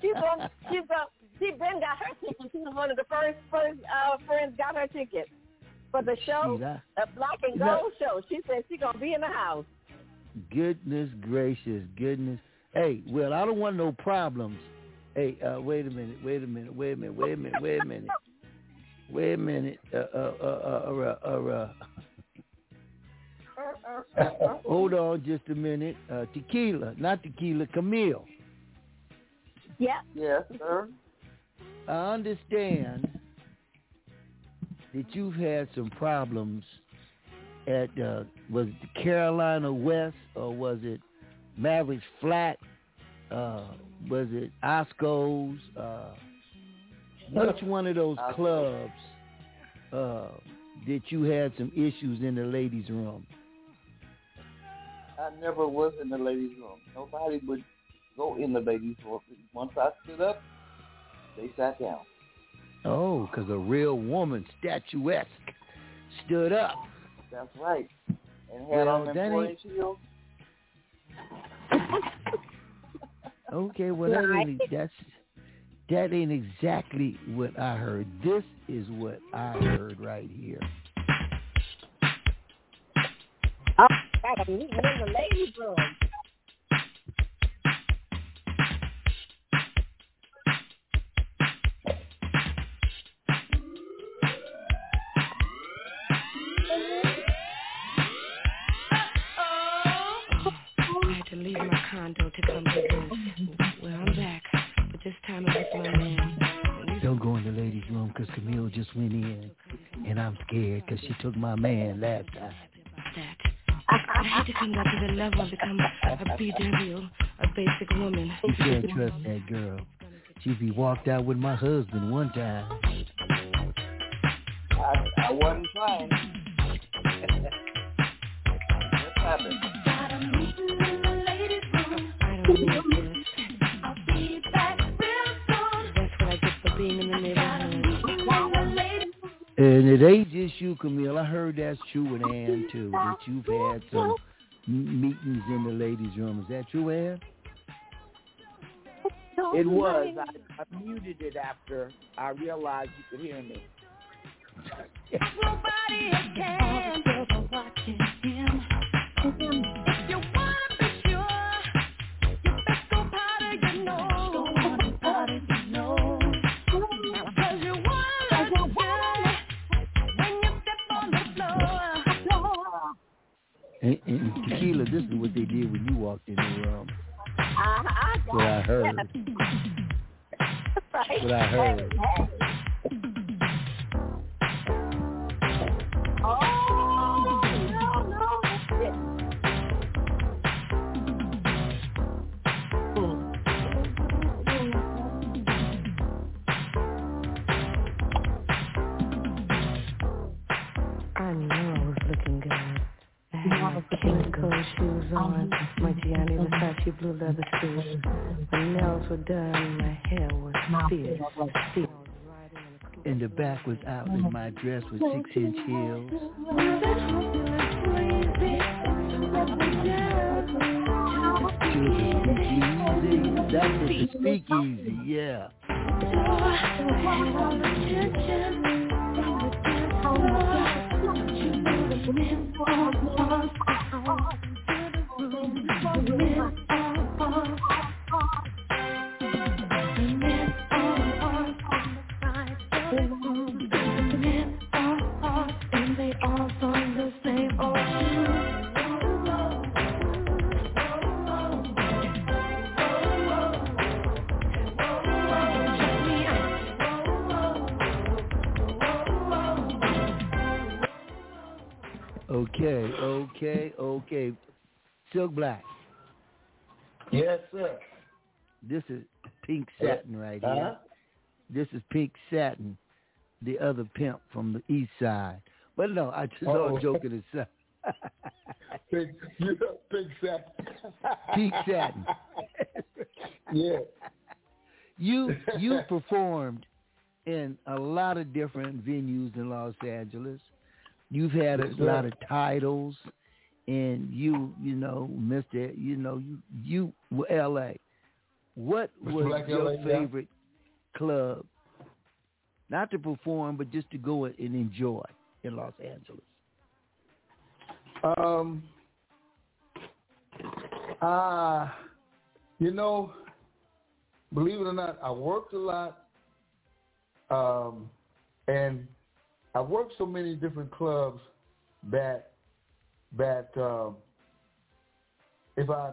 S12: she's on, she's on, she been got her ticket. She was one of the first first uh, friends got her ticket for the show,
S2: a-
S12: the Black and
S2: No.
S12: Gold show. She said she gonna be in the house.
S2: Goodness gracious, goodness. Hey, well, I don't want no problems. Hey, uh, wait a minute, wait a minute, wait a minute, wait a minute, wait a minute. Wait a minute. Uh, uh, uh, uh, uh, uh, uh. Hold on just a minute. Uh, tequila, not tequila, Camille.
S12: Yeah.
S11: Yes, sir.
S2: I understand that you've had some problems at uh, was it Carolina West or was it Mavericks Flat? Uh, was it Osko's? Uh, which one of those clubs uh, that you had some issues in the ladies' room?
S11: I never was in the ladies' room. Nobody would go in the ladies' room. Once I stood up, they sat down.
S2: Oh, because a real woman, statuesque, stood up.
S11: That's right. And had
S2: Well,
S11: on them
S2: that ain't- Okay, well that ain't that's that ain't exactly what I heard. This is what I heard right here.
S12: Oh, got a meeting in the ladies' room.
S2: Scared because she took my man last time.
S20: I had to come down to the level and become a BW, a basic woman.
S2: You can't trust that girl. She be walked out with my husband one time.
S11: I, I wasn't trying. what happened?
S20: I don't need this. That's what I get for being in the neighborhood.
S2: And it ain't just you, Camille. I heard that's true with Ann too. That you've had some meetings in the ladies' room. Is that true, Ann?
S18: It was. I, I muted it after I realized you could hear me.
S2: And, and tequila, this is what they did when you walked in the room. That's what I heard. That's what I heard.
S20: I knew I was looking good. I had my King Cole shoes on, my Gianni Versace blue leather suit. My nails were done, my hair was fierce. fierce.
S2: And the back was out and my dress was six inch heels. To the speakeasy. That's at the speakeasy, Okay, okay, okay. Silk Black.
S9: Yes, sir.
S2: This is pink satin right here. Uh-huh. This is pink satin, the other pimp from the east side. But no, I just all joking aside.
S9: pink, you know, big set.
S2: Pink satin.
S9: yeah.
S2: You you performed in a lot of different venues in Los Angeles. You've had a lot of titles, and you you know Mister you know you you were L.A. What was
S9: Black
S2: your
S9: LA, yeah.
S2: favorite club? Not to perform, but just to go and enjoy in Los Angeles.
S9: Um. Uh, you know, believe it or not, I worked a lot, um, and I worked so many different clubs that that um, if I,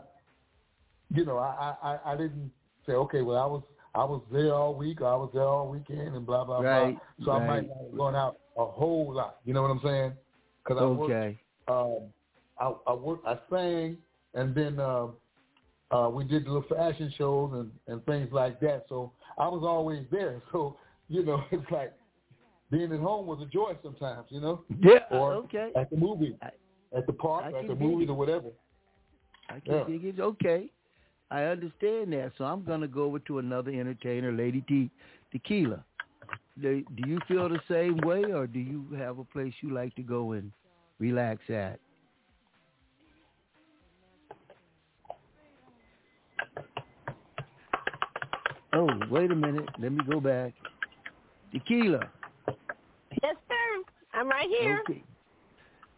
S9: you know, I, I I didn't say okay, well I was I was there all week, or I was there all weekend, and blah blah
S2: Right,
S9: blah. So I might not have gone out a whole lot. You know what I'm saying? Because I worked
S2: Okay.
S21: um, I, I worked, I sang, and then uh, uh, we did little fashion shows and, and things like that. So I was always there. So you know, it's like being at home was a joy sometimes. You know,
S2: Yeah.
S21: or
S2: okay.
S21: at the movie, at the park, at the
S2: dig
S21: movies or whatever.
S2: I can
S21: Yeah.
S2: dig it. Okay. I understand that. So I'm gonna go over to another entertainer, Lady T Tequila. Do, do you feel the same way or do you have a place you like to go and relax at? Oh, wait a minute. Let me go back. Tequila.
S12: I'm right here.
S2: Okay.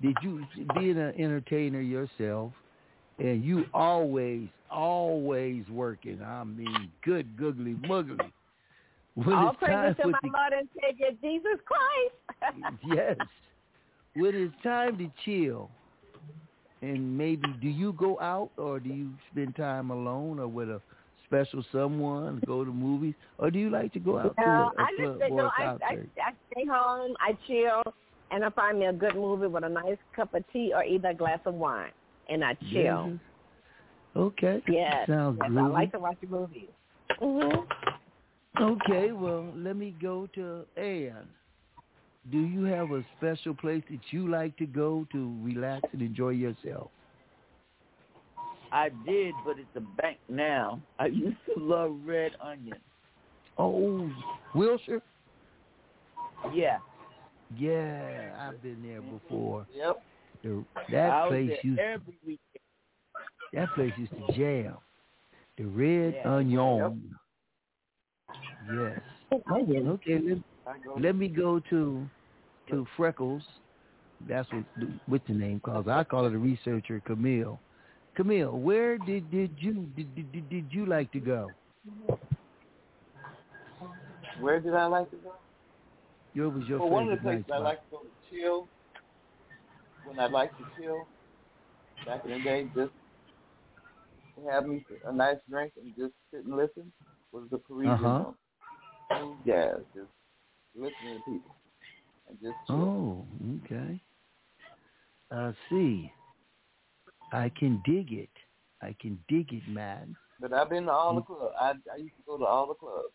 S2: Did you being an entertainer yourself, and you always, always working? I mean, good googly muggly. When
S12: All praises to my
S2: the,
S12: Lord and Savior Jesus Christ.
S2: yes, when it's time to chill, and maybe do you go out or do you spend time alone or with a special someone, go to movies, or do you like to go out
S12: No,
S2: to a, a
S12: I
S2: club
S12: just
S2: or
S12: no,
S2: a
S12: I, I? I stay home, I chill, and I find me a good movie with a nice cup of tea or either a glass of wine, and I chill.
S2: Yes. Okay.
S12: Yes,
S2: Sounds
S12: yes, I like to watch the movies. hmm
S2: Okay, well, let me go to Ann. Do you have a special place that you like to go to relax and enjoy yourself?
S11: I did, but it's a bank now. I used to love Red Onion.
S2: Oh, Wilshire?
S11: Yeah.
S2: Yeah, I've been there mm-hmm. before.
S11: Yep.
S2: The,
S11: I
S2: that
S11: was
S2: place
S11: there
S2: used
S11: every weekend.
S2: that place used to jam. The Red
S11: Yeah.
S2: Onion. Yes. Okay, let, let me go to to Freckles. That's what what's the name calls. I call it a researcher, Camille. Camille, where did did you did did, did, did you like to go?
S11: Where did I like to go?
S2: What was your
S11: well, one of the places
S2: night
S11: I like to go to chill, when I like to chill, back in the day, just have me a nice drink and just sit and listen, was the Parisian
S2: Uh-huh.
S11: Room. Jazz, just listening to people and just chill.
S2: Oh, okay. I see. I can dig it. I can dig it, man.
S11: But I've been to all the clubs. I I used to go to all the clubs.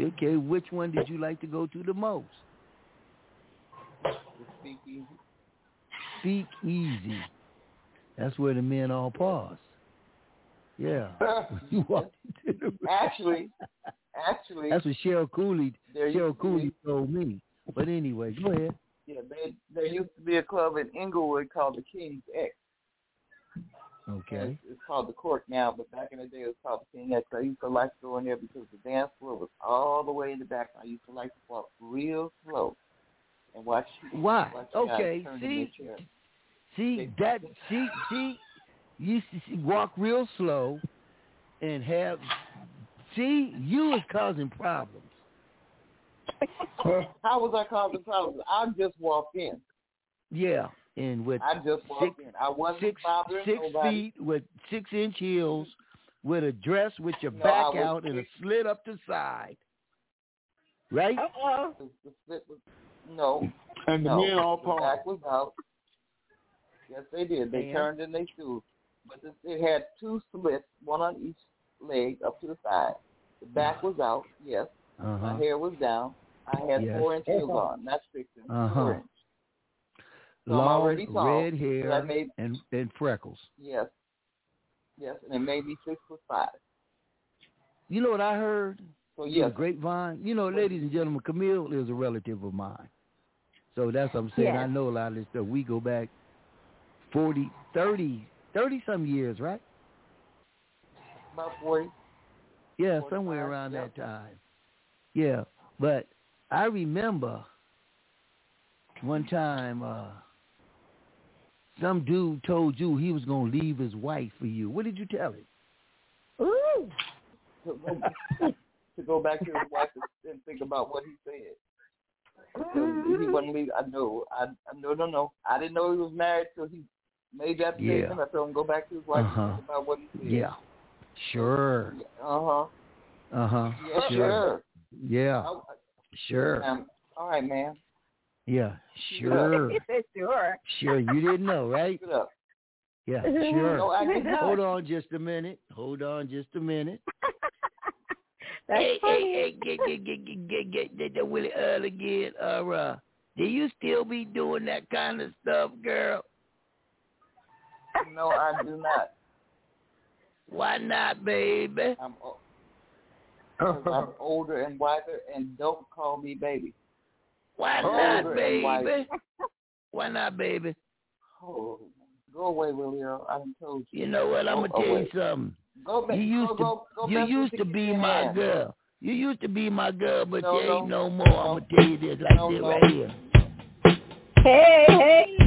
S2: Okay, which one did you like to go to the most?
S11: Speakeasy.
S2: Speak easy. That's where the men all pause. Yeah. you walked into the
S11: Actually, actually,
S2: That's what Cheryl Cooley
S11: there
S2: Cheryl Cooley
S11: be-
S2: told me. But anyway, go ahead.
S11: Yeah, they, there used to be a club in Inglewood called the King's X.
S2: Okay.
S11: It's, it's called the Court now, but back in the day it was called the King X. I used to like to go in there because the dance floor was all the way in the back. I used to like to walk real slow and watch.
S2: Why?
S11: Watch
S2: Okay, see,
S11: their
S2: see that see see you used to see, walk real slow and have see you was causing problems.
S11: How was I causing problems? I just walked in.
S2: Yeah, and with
S11: I just walked in. I wasn't
S2: six six feet with six inch heels with a dress with your
S11: No,
S2: back
S11: was
S2: out and a slit up the side. Right?
S12: Uh-oh.
S11: The, the no.
S21: And the
S11: no.
S21: men all
S11: the
S21: paused.
S11: back was out. Yes, they did. They
S2: And?
S11: turned in their shoes, but it, it had two slits, one on each leg up to the side. The back was out. Yes,
S2: uh-huh.
S11: my hair was down. I had
S2: Yes.
S11: four inch heels on, not six inch.
S2: Uh-huh.
S11: Four inch. So
S2: Long red hair and and freckles.
S11: yes, yes, and it made me six foot five.
S2: You know what I heard?
S11: So yes,
S2: grapevine. You know, ladies and gentlemen, Camille is a relative of mine. So that's what I'm saying.
S12: Yes.
S2: I know a lot of this stuff. We go back 40, 30, 30 some years, right?
S11: about forty.
S2: Yeah,
S11: 45,
S2: somewhere around
S11: yep.
S2: that time. Yeah, but I remember one time uh some dude told you he was going to leave his wife for you. What did you tell him?
S12: Ooh.
S11: To go, back to his wife and- and think about what he said.
S12: Mm-hmm.
S11: He wasn't leaving. I know. I, I no no no. I didn't know he was married till he made that
S2: Yeah.
S11: statement. I told him go back to his wife
S2: Uh-huh.
S11: and think about what he said.
S2: Yeah. Sure.
S11: Uh huh.
S2: Uh-huh.
S11: Yeah, sure.
S2: Yeah.
S11: I,
S2: Sure.
S11: um, all right, man.
S2: Yeah, sure.
S7: sure.
S2: Sure. You didn't know, right? Yeah, sure.
S7: No, I didn't know.
S2: Hold on just a minute. Hold on just a minute.
S7: That's
S2: hey,
S7: funny.
S2: hey, hey, get, get, get, get, get, get, get get Willie Earl again. Or, uh, do you still be doing that kind of stuff, girl?
S11: No, I do not.
S2: Why not, baby?
S11: I'm, o- I'm older and wiser, and don't call me baby.
S2: Why not, baby? Why not, baby?
S11: Oh, go away, Willio. I done told you.
S2: You know what? I'm gonna tell you something.
S11: Go back.
S2: You used
S11: go,
S2: to
S11: go, go
S2: you used
S11: to
S2: be my
S11: hand.
S2: girl. You used to be my girl, but
S11: no,
S2: you ain't no, no more. No. I'm gonna tell you this like this right here.
S7: Hey, hey.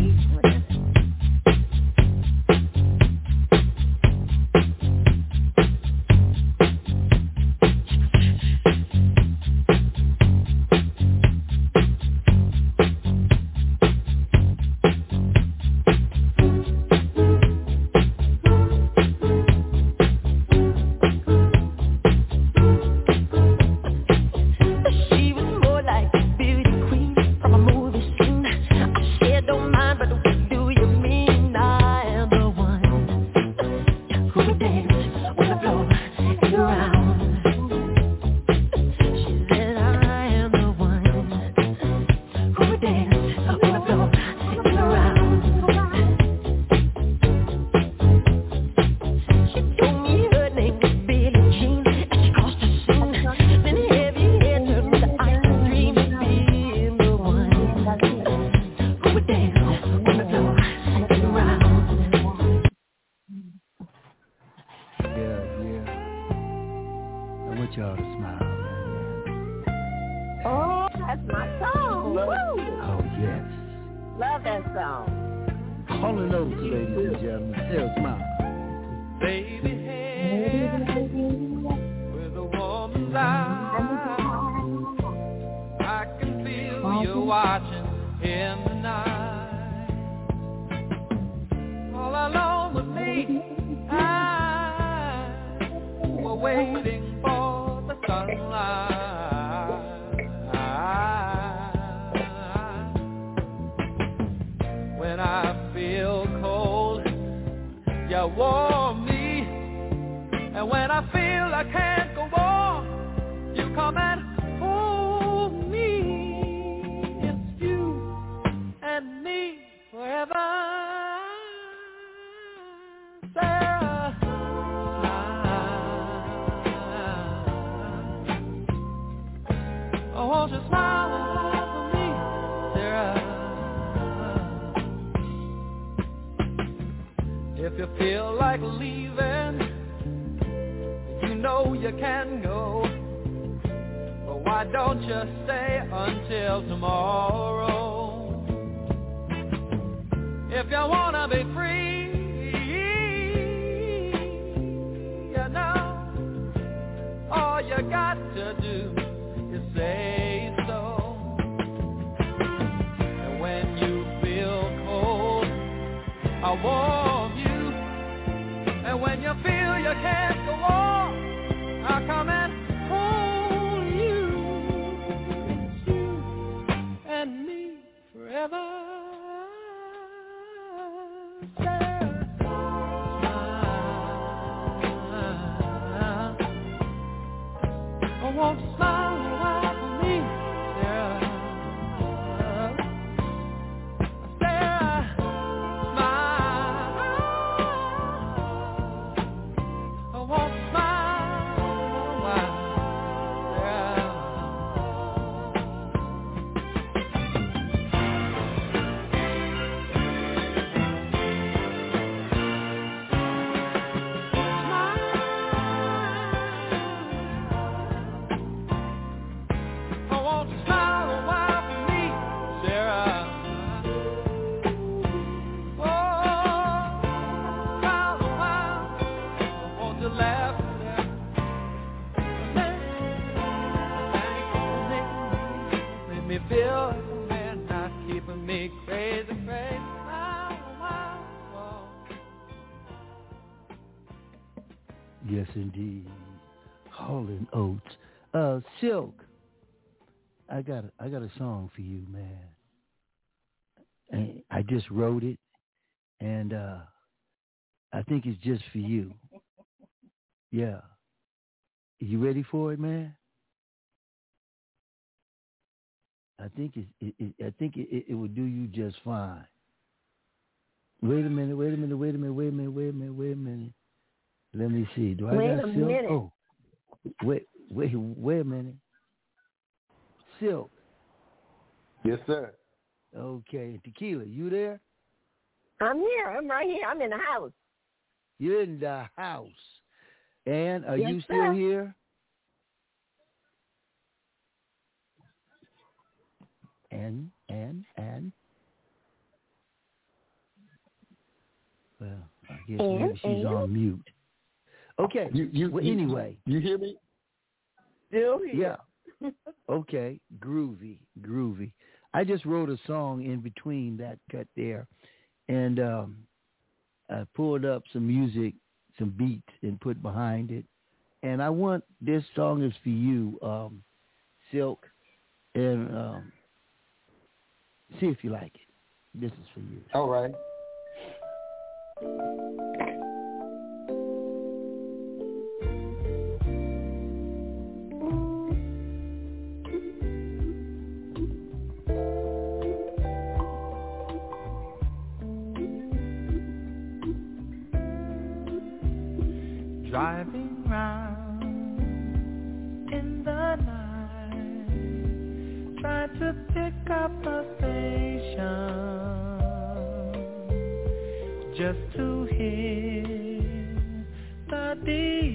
S22: milk. I
S23: got a, I
S2: got a song for you, man. And I just wrote it, and uh, I think it's just for you. Yeah. You ready for it, man? I think it, it, it I think it, it will do you just fine. Wait a minute, wait a minute, wait a minute, wait a minute, wait a minute, wait a minute. Let me see. Do I
S12: wait
S2: got
S12: a
S2: silk?
S12: minute.
S2: Oh, wait, wait, wait a minute. Silk.
S21: Yes, sir.
S2: Okay, tequila. You there?
S12: I'm here. I'm right here. I'm in the house.
S2: You're in the house. And are
S12: Yes,
S2: you still
S12: sir.
S2: here? And and and. Well, I guess
S12: And,
S2: maybe she's
S12: and?
S2: on mute. Okay.
S21: You, you,
S2: well,
S21: you-
S2: anyway.
S21: You hear me?
S19: Still here.
S2: Yeah. Okay. Groovy. Groovy. I just wrote a song in between that cut there, and um, I pulled up some music, some beats, and put behind it. And I want this song is for you, um, Silk, and um, see if you like it. This is for you.
S21: All right.
S3: Station just to hear the DJ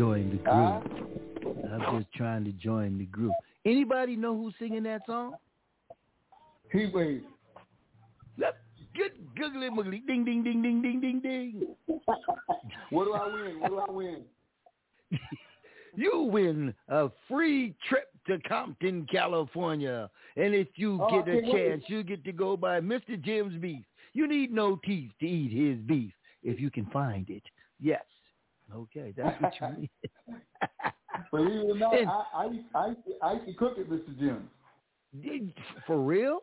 S2: join the group. I'm just trying to join the group. Anybody know who's singing that song?
S9: He wait.
S2: Good googly moogly ding ding ding ding ding ding ding.
S9: what do I win? What do I win?
S2: you win a free trip to Compton, California. And if you
S9: Oh,
S2: get a chance, you get to go by Mr. Jim's beef. You need no teeth to eat his beef if you can find it. Yes. Okay, that's what you need.
S9: Believe it or not,
S2: And-
S9: I, I, I, I used to cook it, Mr. Jim's.
S2: Did- For real?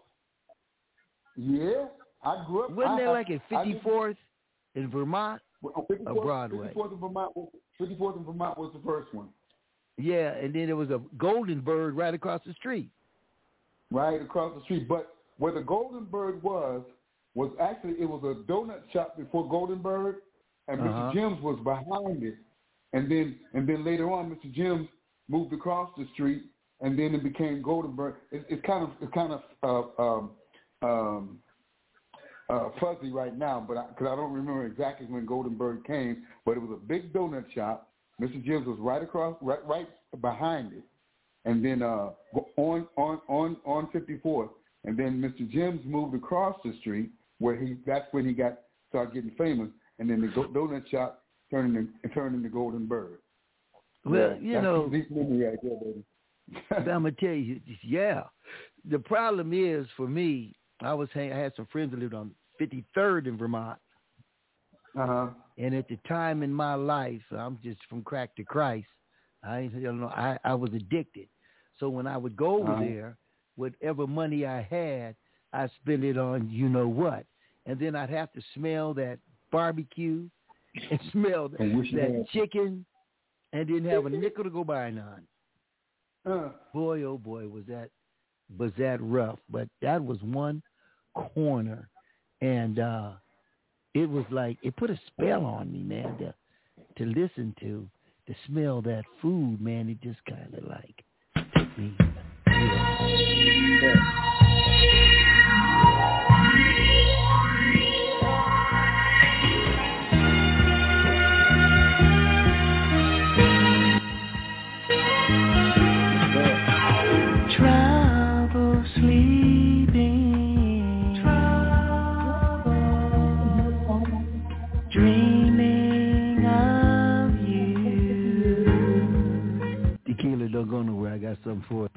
S9: Yeah, I grew up.
S2: Wasn't
S9: I,
S2: that like at
S9: I- I-
S2: 54th in Vermont?
S9: 54th,
S2: Or Broadway.
S9: 54th in Vermont. 54th in Vermont was the first one.
S2: Yeah, and then there was a Golden Bird right across the street.
S9: right across the street. But where the Golden Bird was was actually it was a donut shop before Golden Bird, and
S2: Uh-huh.
S9: Mr. Jim's was behind it. And then and then later on, Mr. Jim's moved across the street, and then it became Golden Bird. It, it's kind of it's kind of uh, um, um, uh, fuzzy right now, but because I, don't remember exactly when Golden Bird came, but it was a big donut shop. Mr. Jim's was right across, right right behind it and then uh, go on on on on 54th, and then Mr. Jim's moved across the street where he that's when he got started getting famous, and then the donut shop turned into turned into Golden Bird.
S2: Well,
S9: Yeah,
S2: you know,
S9: a deep memory right there.
S2: I'm gonna tell you, yeah. The problem is for me, I was hang- I had some friends that lived on 53rd in Vermont,
S9: Uh huh.
S2: and at the time in my life, I'm just from crack to Christ. I ain't- you know I I was addicted, so when I would go over
S9: Uh-huh.
S2: there, whatever money I had, I spent it on you know what, and then I'd have to smell that barbecue and smelled that,
S9: And wish you
S2: that
S9: had-
S2: chicken, and didn't have a nickel to go buy none.
S9: Uh,
S2: boy oh boy was that was that rough. But that was one corner. And uh it was like it put a spell on me man to to listen to to smell that food man. It just kind of like took me.
S3: Trouble
S2: tequila don't go nowhere i got something for it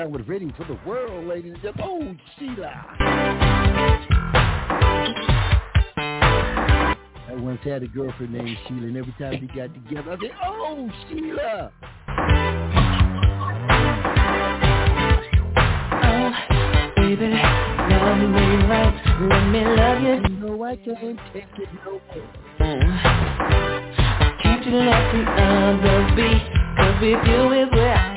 S2: down with Reading for the World, ladies and gentlemen. Oh, Sheila. I once had a girlfriend named Sheila, and every time we got together, I said, oh, Sheila.
S3: Oh, baby, love me right, let me love you.
S2: No, I can't take it no more.
S3: Can't you let the others be? Cause with you is where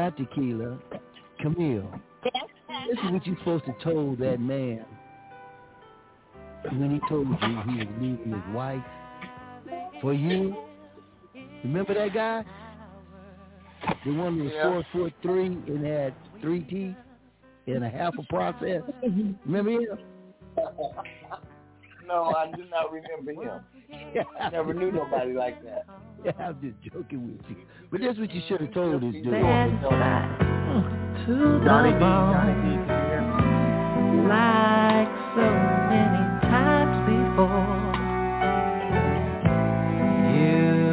S2: Not tequila. Camille. This is what you're supposed to told that man when he told you he was leaving his wife for you. Remember that guy? The one that was
S11: Yeah.
S2: four foot three and had three teeth and a half a process. Remember him?
S11: No, I do not remember him. I never knew nobody like that.
S2: Yeah, I'm just joking with you. But that's what you should have told this dude.
S3: to the
S11: Johnny D,
S3: bone.
S11: Johnny D, can you hear me?
S3: like so many times before. You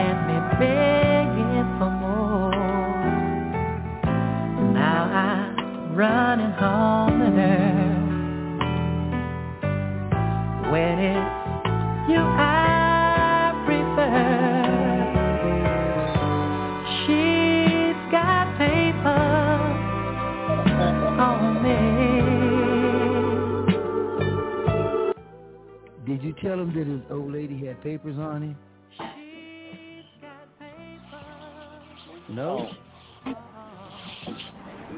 S3: had me begging for more. Now I'm running home to her. When it's
S2: Did you tell him that his old lady had papers on him? No.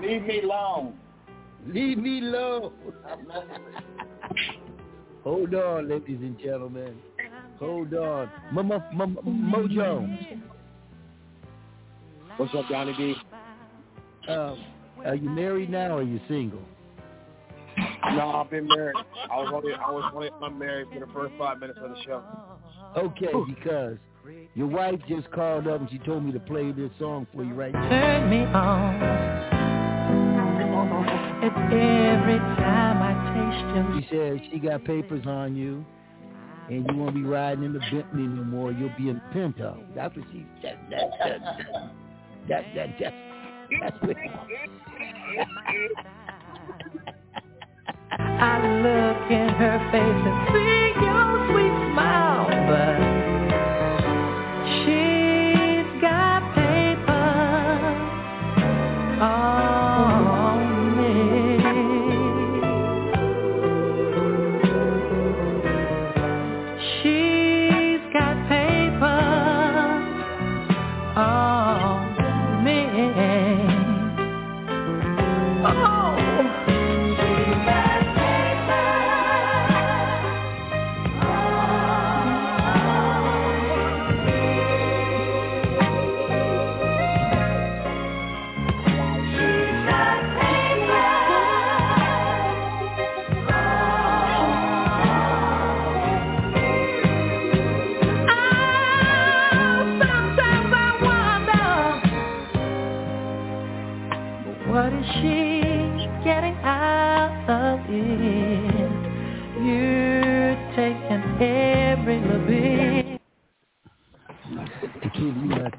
S11: Leave me alone.
S2: Leave me alone. Hold on, ladies and gentlemen. Hold on. Mama, Mama, Mojo.
S10: What's up, Johnny B?
S2: Uh, are you married now or are you single?
S10: No, I've been married. I was only I was only unmarried for the first five minutes of the show.
S2: Okay, because your wife just called up and she told me to play this song for you right now.
S3: Turn me on. It's every time I taste
S2: She said she got papers on you and you won't be riding in the Bentley no more. You'll be in Pinto. That's what she said. That, that, that, that, that, that, that's what
S3: I look in her face and see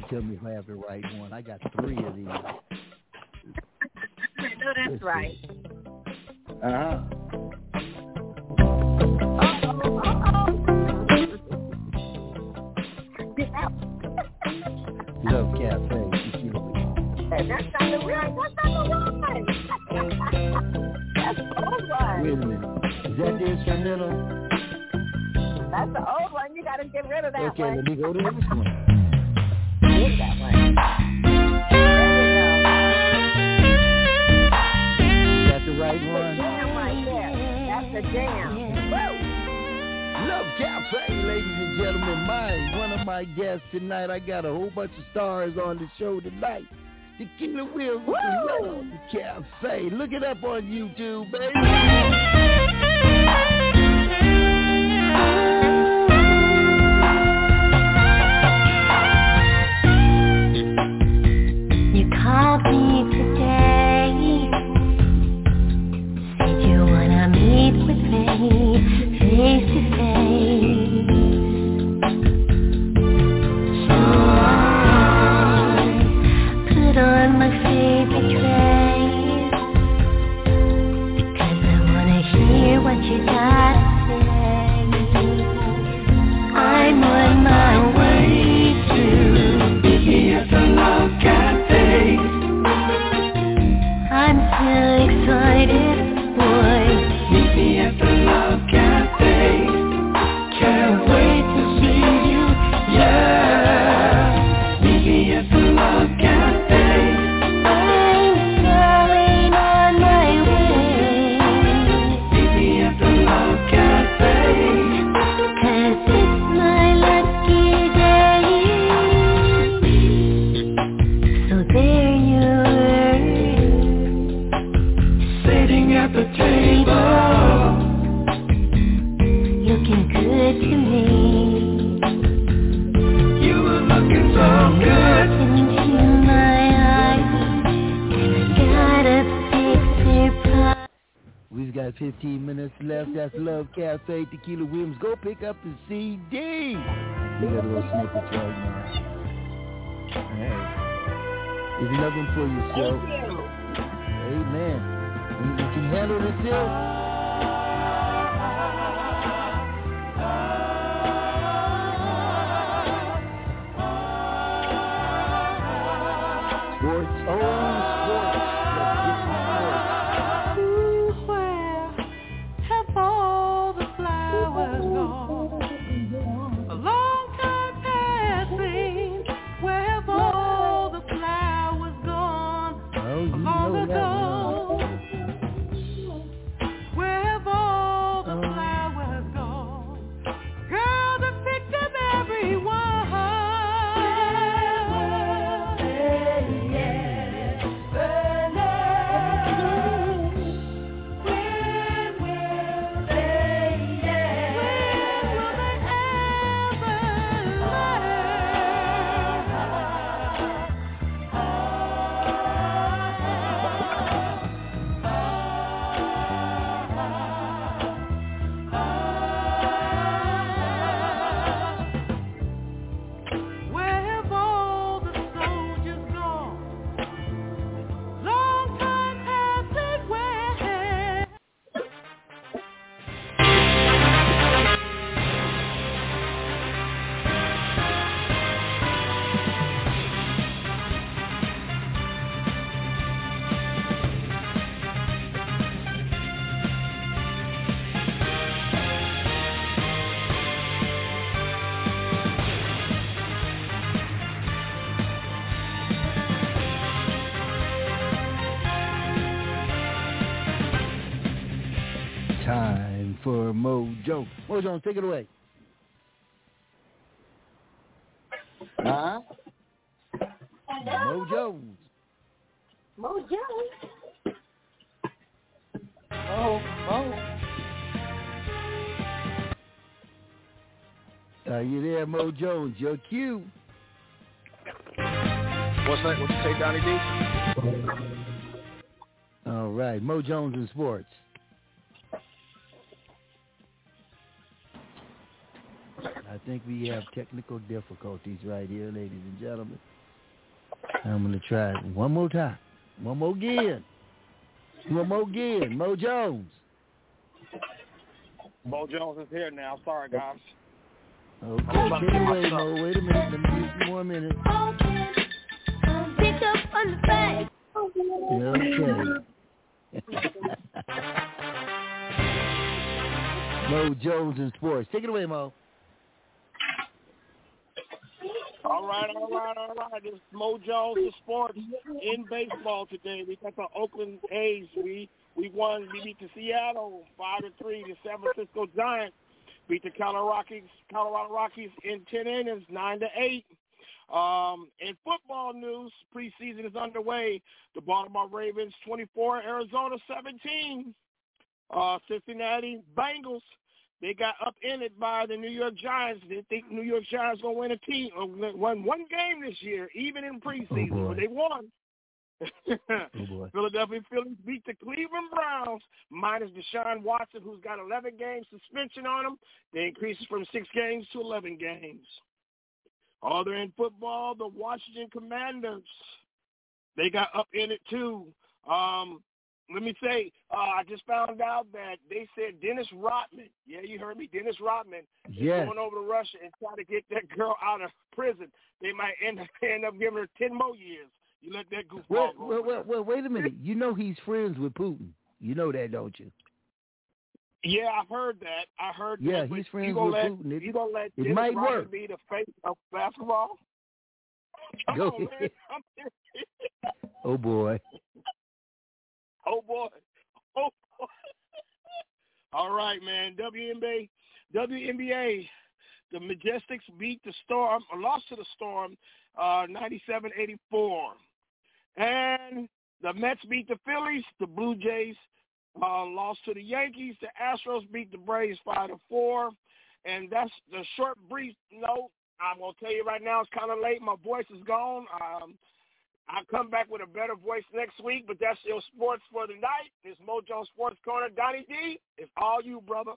S2: tell me if I have the right one. I got three of these.
S12: No, that's right.
S2: Uh-huh. Love Cafe.
S12: That's not the right. That's not the one. That's the old one.
S2: Wait a minute. Is that the instrumental?
S12: That's the old one. You got to get rid of that
S2: Okay,
S12: one.
S2: Okay, let me go to this one.
S12: Of that one.
S2: Is the right one?
S12: Jam right there. That's the jam. Woo!
S2: Love Cafe, ladies and gentlemen. My one of my guests tonight. I got a whole bunch of stars on the show tonight. Tequila Will with the Love Cafe. Look it up on YouTube, baby. Pick up the CD. You got a little snippets right now. Hey. There's nothing for yourself. Amen. You, you can handle this, Mojo. Mojo, take it away.
S9: Huh?
S2: Mojo.
S12: Mojo.
S11: Oh, oh.
S2: Are you there, Mo Jones? Your cue.
S10: What's that? What you say, Donny D?
S2: All right, Mo Jones in sports. I think we have technical difficulties right here, ladies and gentlemen. I'm going to try it one more time. One more again. One more again. Mo Jones.
S10: Mo Jones is here now. Sorry, guys.
S2: Okay,
S10: I'm trying to
S2: take it away. Mo. Wait a minute. Let me give you some more minutes.
S18: Pick up on the back.
S2: Okay. Mo Jones in sports. Take it away, Mo.
S10: All right, all right, all right. This is Mo Jones for sports in baseball today. We got the Oakland A's. We we won. We beat the Seattle five to three. The San Francisco Giants beat the Colorado Rockies. Colorado Rockies in ten innings, nine to eight. Um, in football news, preseason is underway. The Baltimore Ravens 24, Arizona 17. Uh, Cincinnati Bengals they got up in it by the New York Giants. They think New York Giants gonna win a team, uh, won one game this year, even in preseason,
S2: boy.
S10: but they won.
S2: Oh, boy.
S10: Philadelphia Phillies beat the Cleveland Browns minus Deshaun Watson, who's got 11 games suspension on him. They increased from six games to 11 games. Other in football, the Washington Commanders, they got up in it too. Um, let me say, uh, I just found out that they said Dennis Rodman, yeah, you heard me, Dennis Rodman, is
S2: Yes.
S10: going over to Russia and try to get that girl out of prison. They might end up, end up giving her 10 more years. You let that goofball
S2: Well,
S10: go.
S2: well, well, well, wait a minute. You know he's friends with Putin. You know that, don't you?
S10: Yeah, I heard that. I heard
S2: Yeah,
S10: that.
S2: he's friends with
S10: let,
S2: Putin. It-
S10: you gonna let
S2: it
S10: Dennis
S2: might
S10: Rodman
S2: work.
S10: be the face of basketball? Come
S2: Go
S10: on, man.
S2: ahead.
S10: I'm serious.
S2: Oh boy.
S10: Oh boy. Oh boy. All right, man. WNBA, WNBA. The Majestics beat the Storm, or lost to the Storm, uh, 97-84. And the Mets beat the Phillies. The Blue Jays uh, lost to the Yankees. The Astros beat the Braves five to four. And that's the short brief note. I'm gonna tell you right now, it's kind of late. My voice is gone. Um, I'll come back with a better voice next week, but that's your sports for the night. It's Mojo Sports Corner. Donny D, it's all you, brother.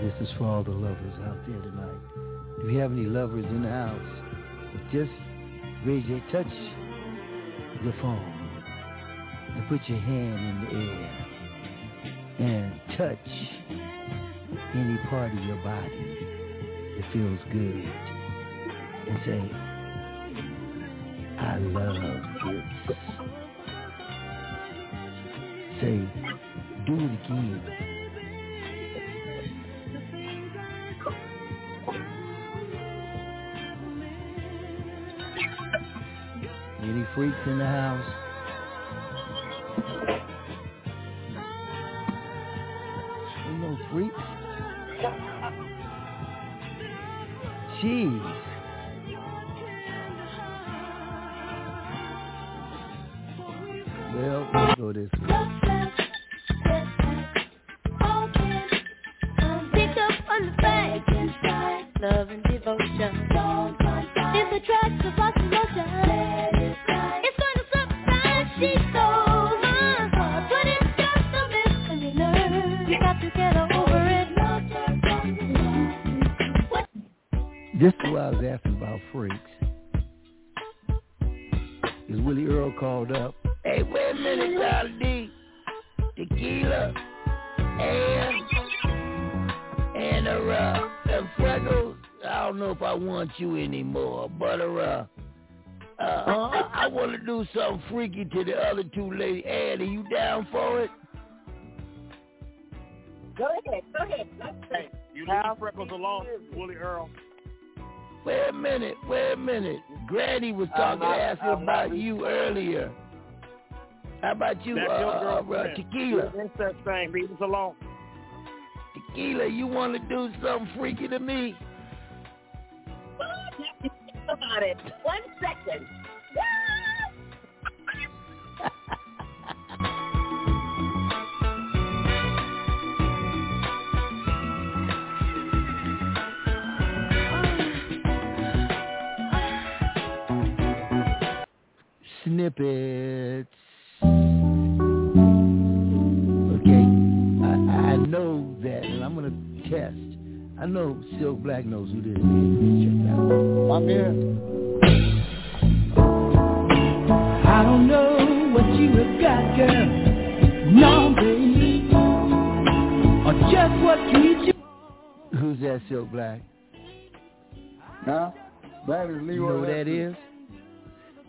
S2: This is for all the lovers out there tonight. If you have any lovers in the house, just raise your touch your phone and put your hand in the air and touch any part of your body that feels good and say, I love this. Say, do it again. Any freaks in the house? Ain't no freaks. Jeez.
S18: You
S2: anymore, but uh, uh, uh I want to do something freaky to the other two ladies. Ann, are you down for it?
S12: Go ahead. Go ahead.
S10: Hey, you leave Freckles alone, Willie Earl.
S2: Wait a minute, wait a minute. Granny was talking
S10: not-
S2: asking
S10: I'm not
S2: about you earlier. How about you,
S10: That's
S2: uh,
S10: your
S2: uh, uh. Tequila?
S10: It's that thing. Leave us alone.
S2: Tequila, you want to do something freaky to me?
S12: About it. One second.
S2: Snippets. Okay, I, I know that, and I'm gonna test. I know Silk Black knows who this is. Let's check it out.
S9: My man.
S3: I don't know what you have got, girl. No, baby. Or just what keeps you.
S2: Who's that, Silk Black?
S9: Huh? That is
S2: You know who that is?
S9: Lester.
S2: is?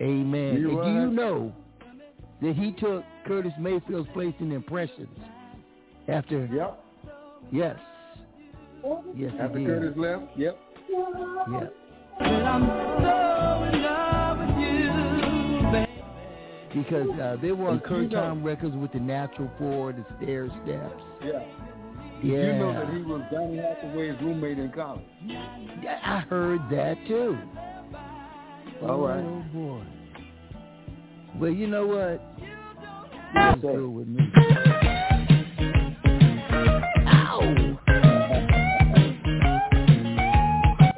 S2: Amen. And do you know that he took Curtis Mayfield's place in Impressions after?
S9: Yep.
S2: Yes. Yes,
S9: After
S2: he did.
S9: Curtis left. Yep.
S2: Yep.
S3: I'm so in love with you, baby.
S2: Because uh, they were on
S9: Did
S2: Kurt
S9: know-
S2: Tom records with the natural four, the stair steps.
S9: Yeah.
S2: Yeah.
S9: You know that he was Donny Hathaway's roommate in college.
S2: Yeah, I heard that too.
S9: All right.
S2: Oh boy. Well, you know what? That's good with me. Ow!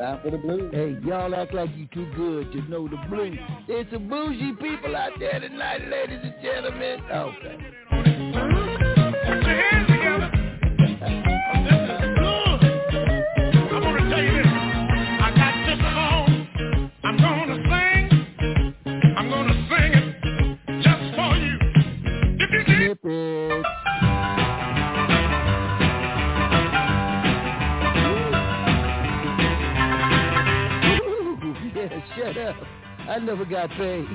S9: Time for the blues.
S2: Hey, y'all act like you too good to know the blues. It's some bougie people out there tonight, ladies and gentlemen. Okay. Never got paid.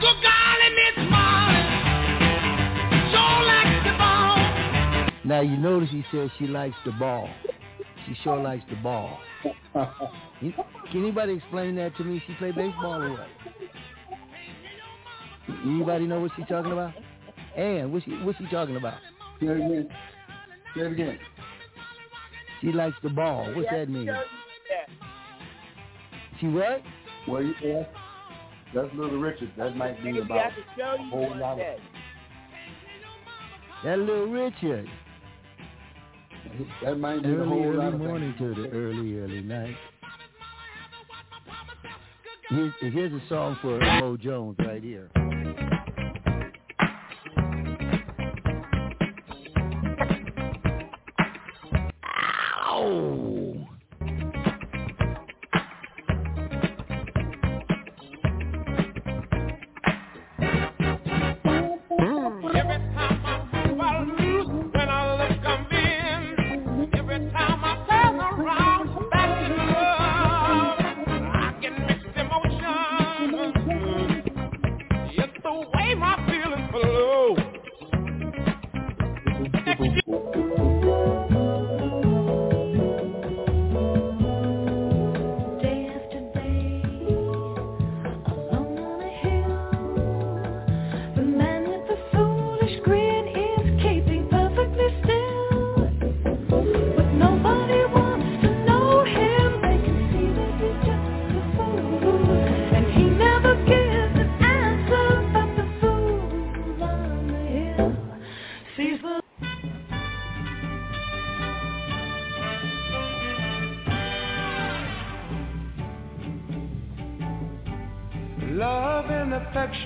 S1: Good golly, Miss Molly, sure likes the ball.
S2: Now you notice he says she likes the ball. She sure likes the ball. Can anybody explain that to me? She play baseball or what? Anybody know what she's talking about? Ann, what's she, what's she talking about?
S9: Say it again. Say it again.
S2: She likes the ball. What's
S12: Yeah,
S2: that mean?
S12: show.
S2: She what?
S9: Well, you yeah, that's Little Richard. That might be about
S12: can show
S9: a whole lot of.
S2: That little Richard.
S9: That might be a
S2: Early,
S9: whole
S2: early
S9: lot of
S2: morning to the early, early night. Here's, here's a song for Mo Jones right here.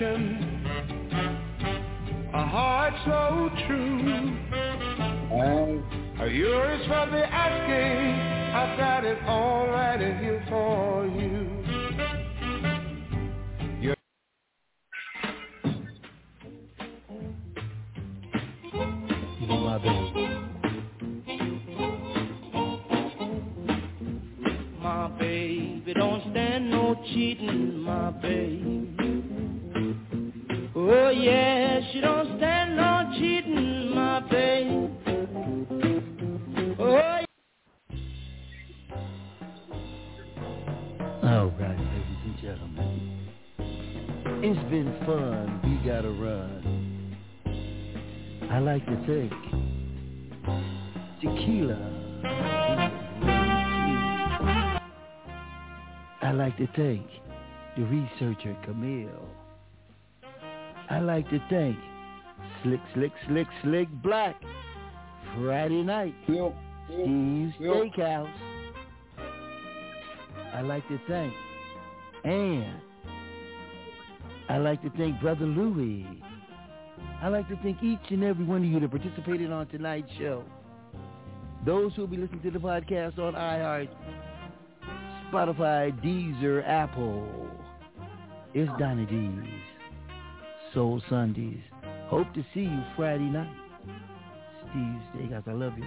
S7: Affection,
S2: to thank the researcher Camille. I like to thank Slick, Slick, Slick, Slick Black. Friday night. Steve's Steakhouse. I like to thank and I like to thank Brother Louie. I like to thank each and every one of you that participated on tonight's show. Those who will be listening to the podcast on iHeart, Spotify, Deezer, Apple. It's Donny D's Soul Sundays. Hope to see you Friday night. Steve's Steakhouse. I love you.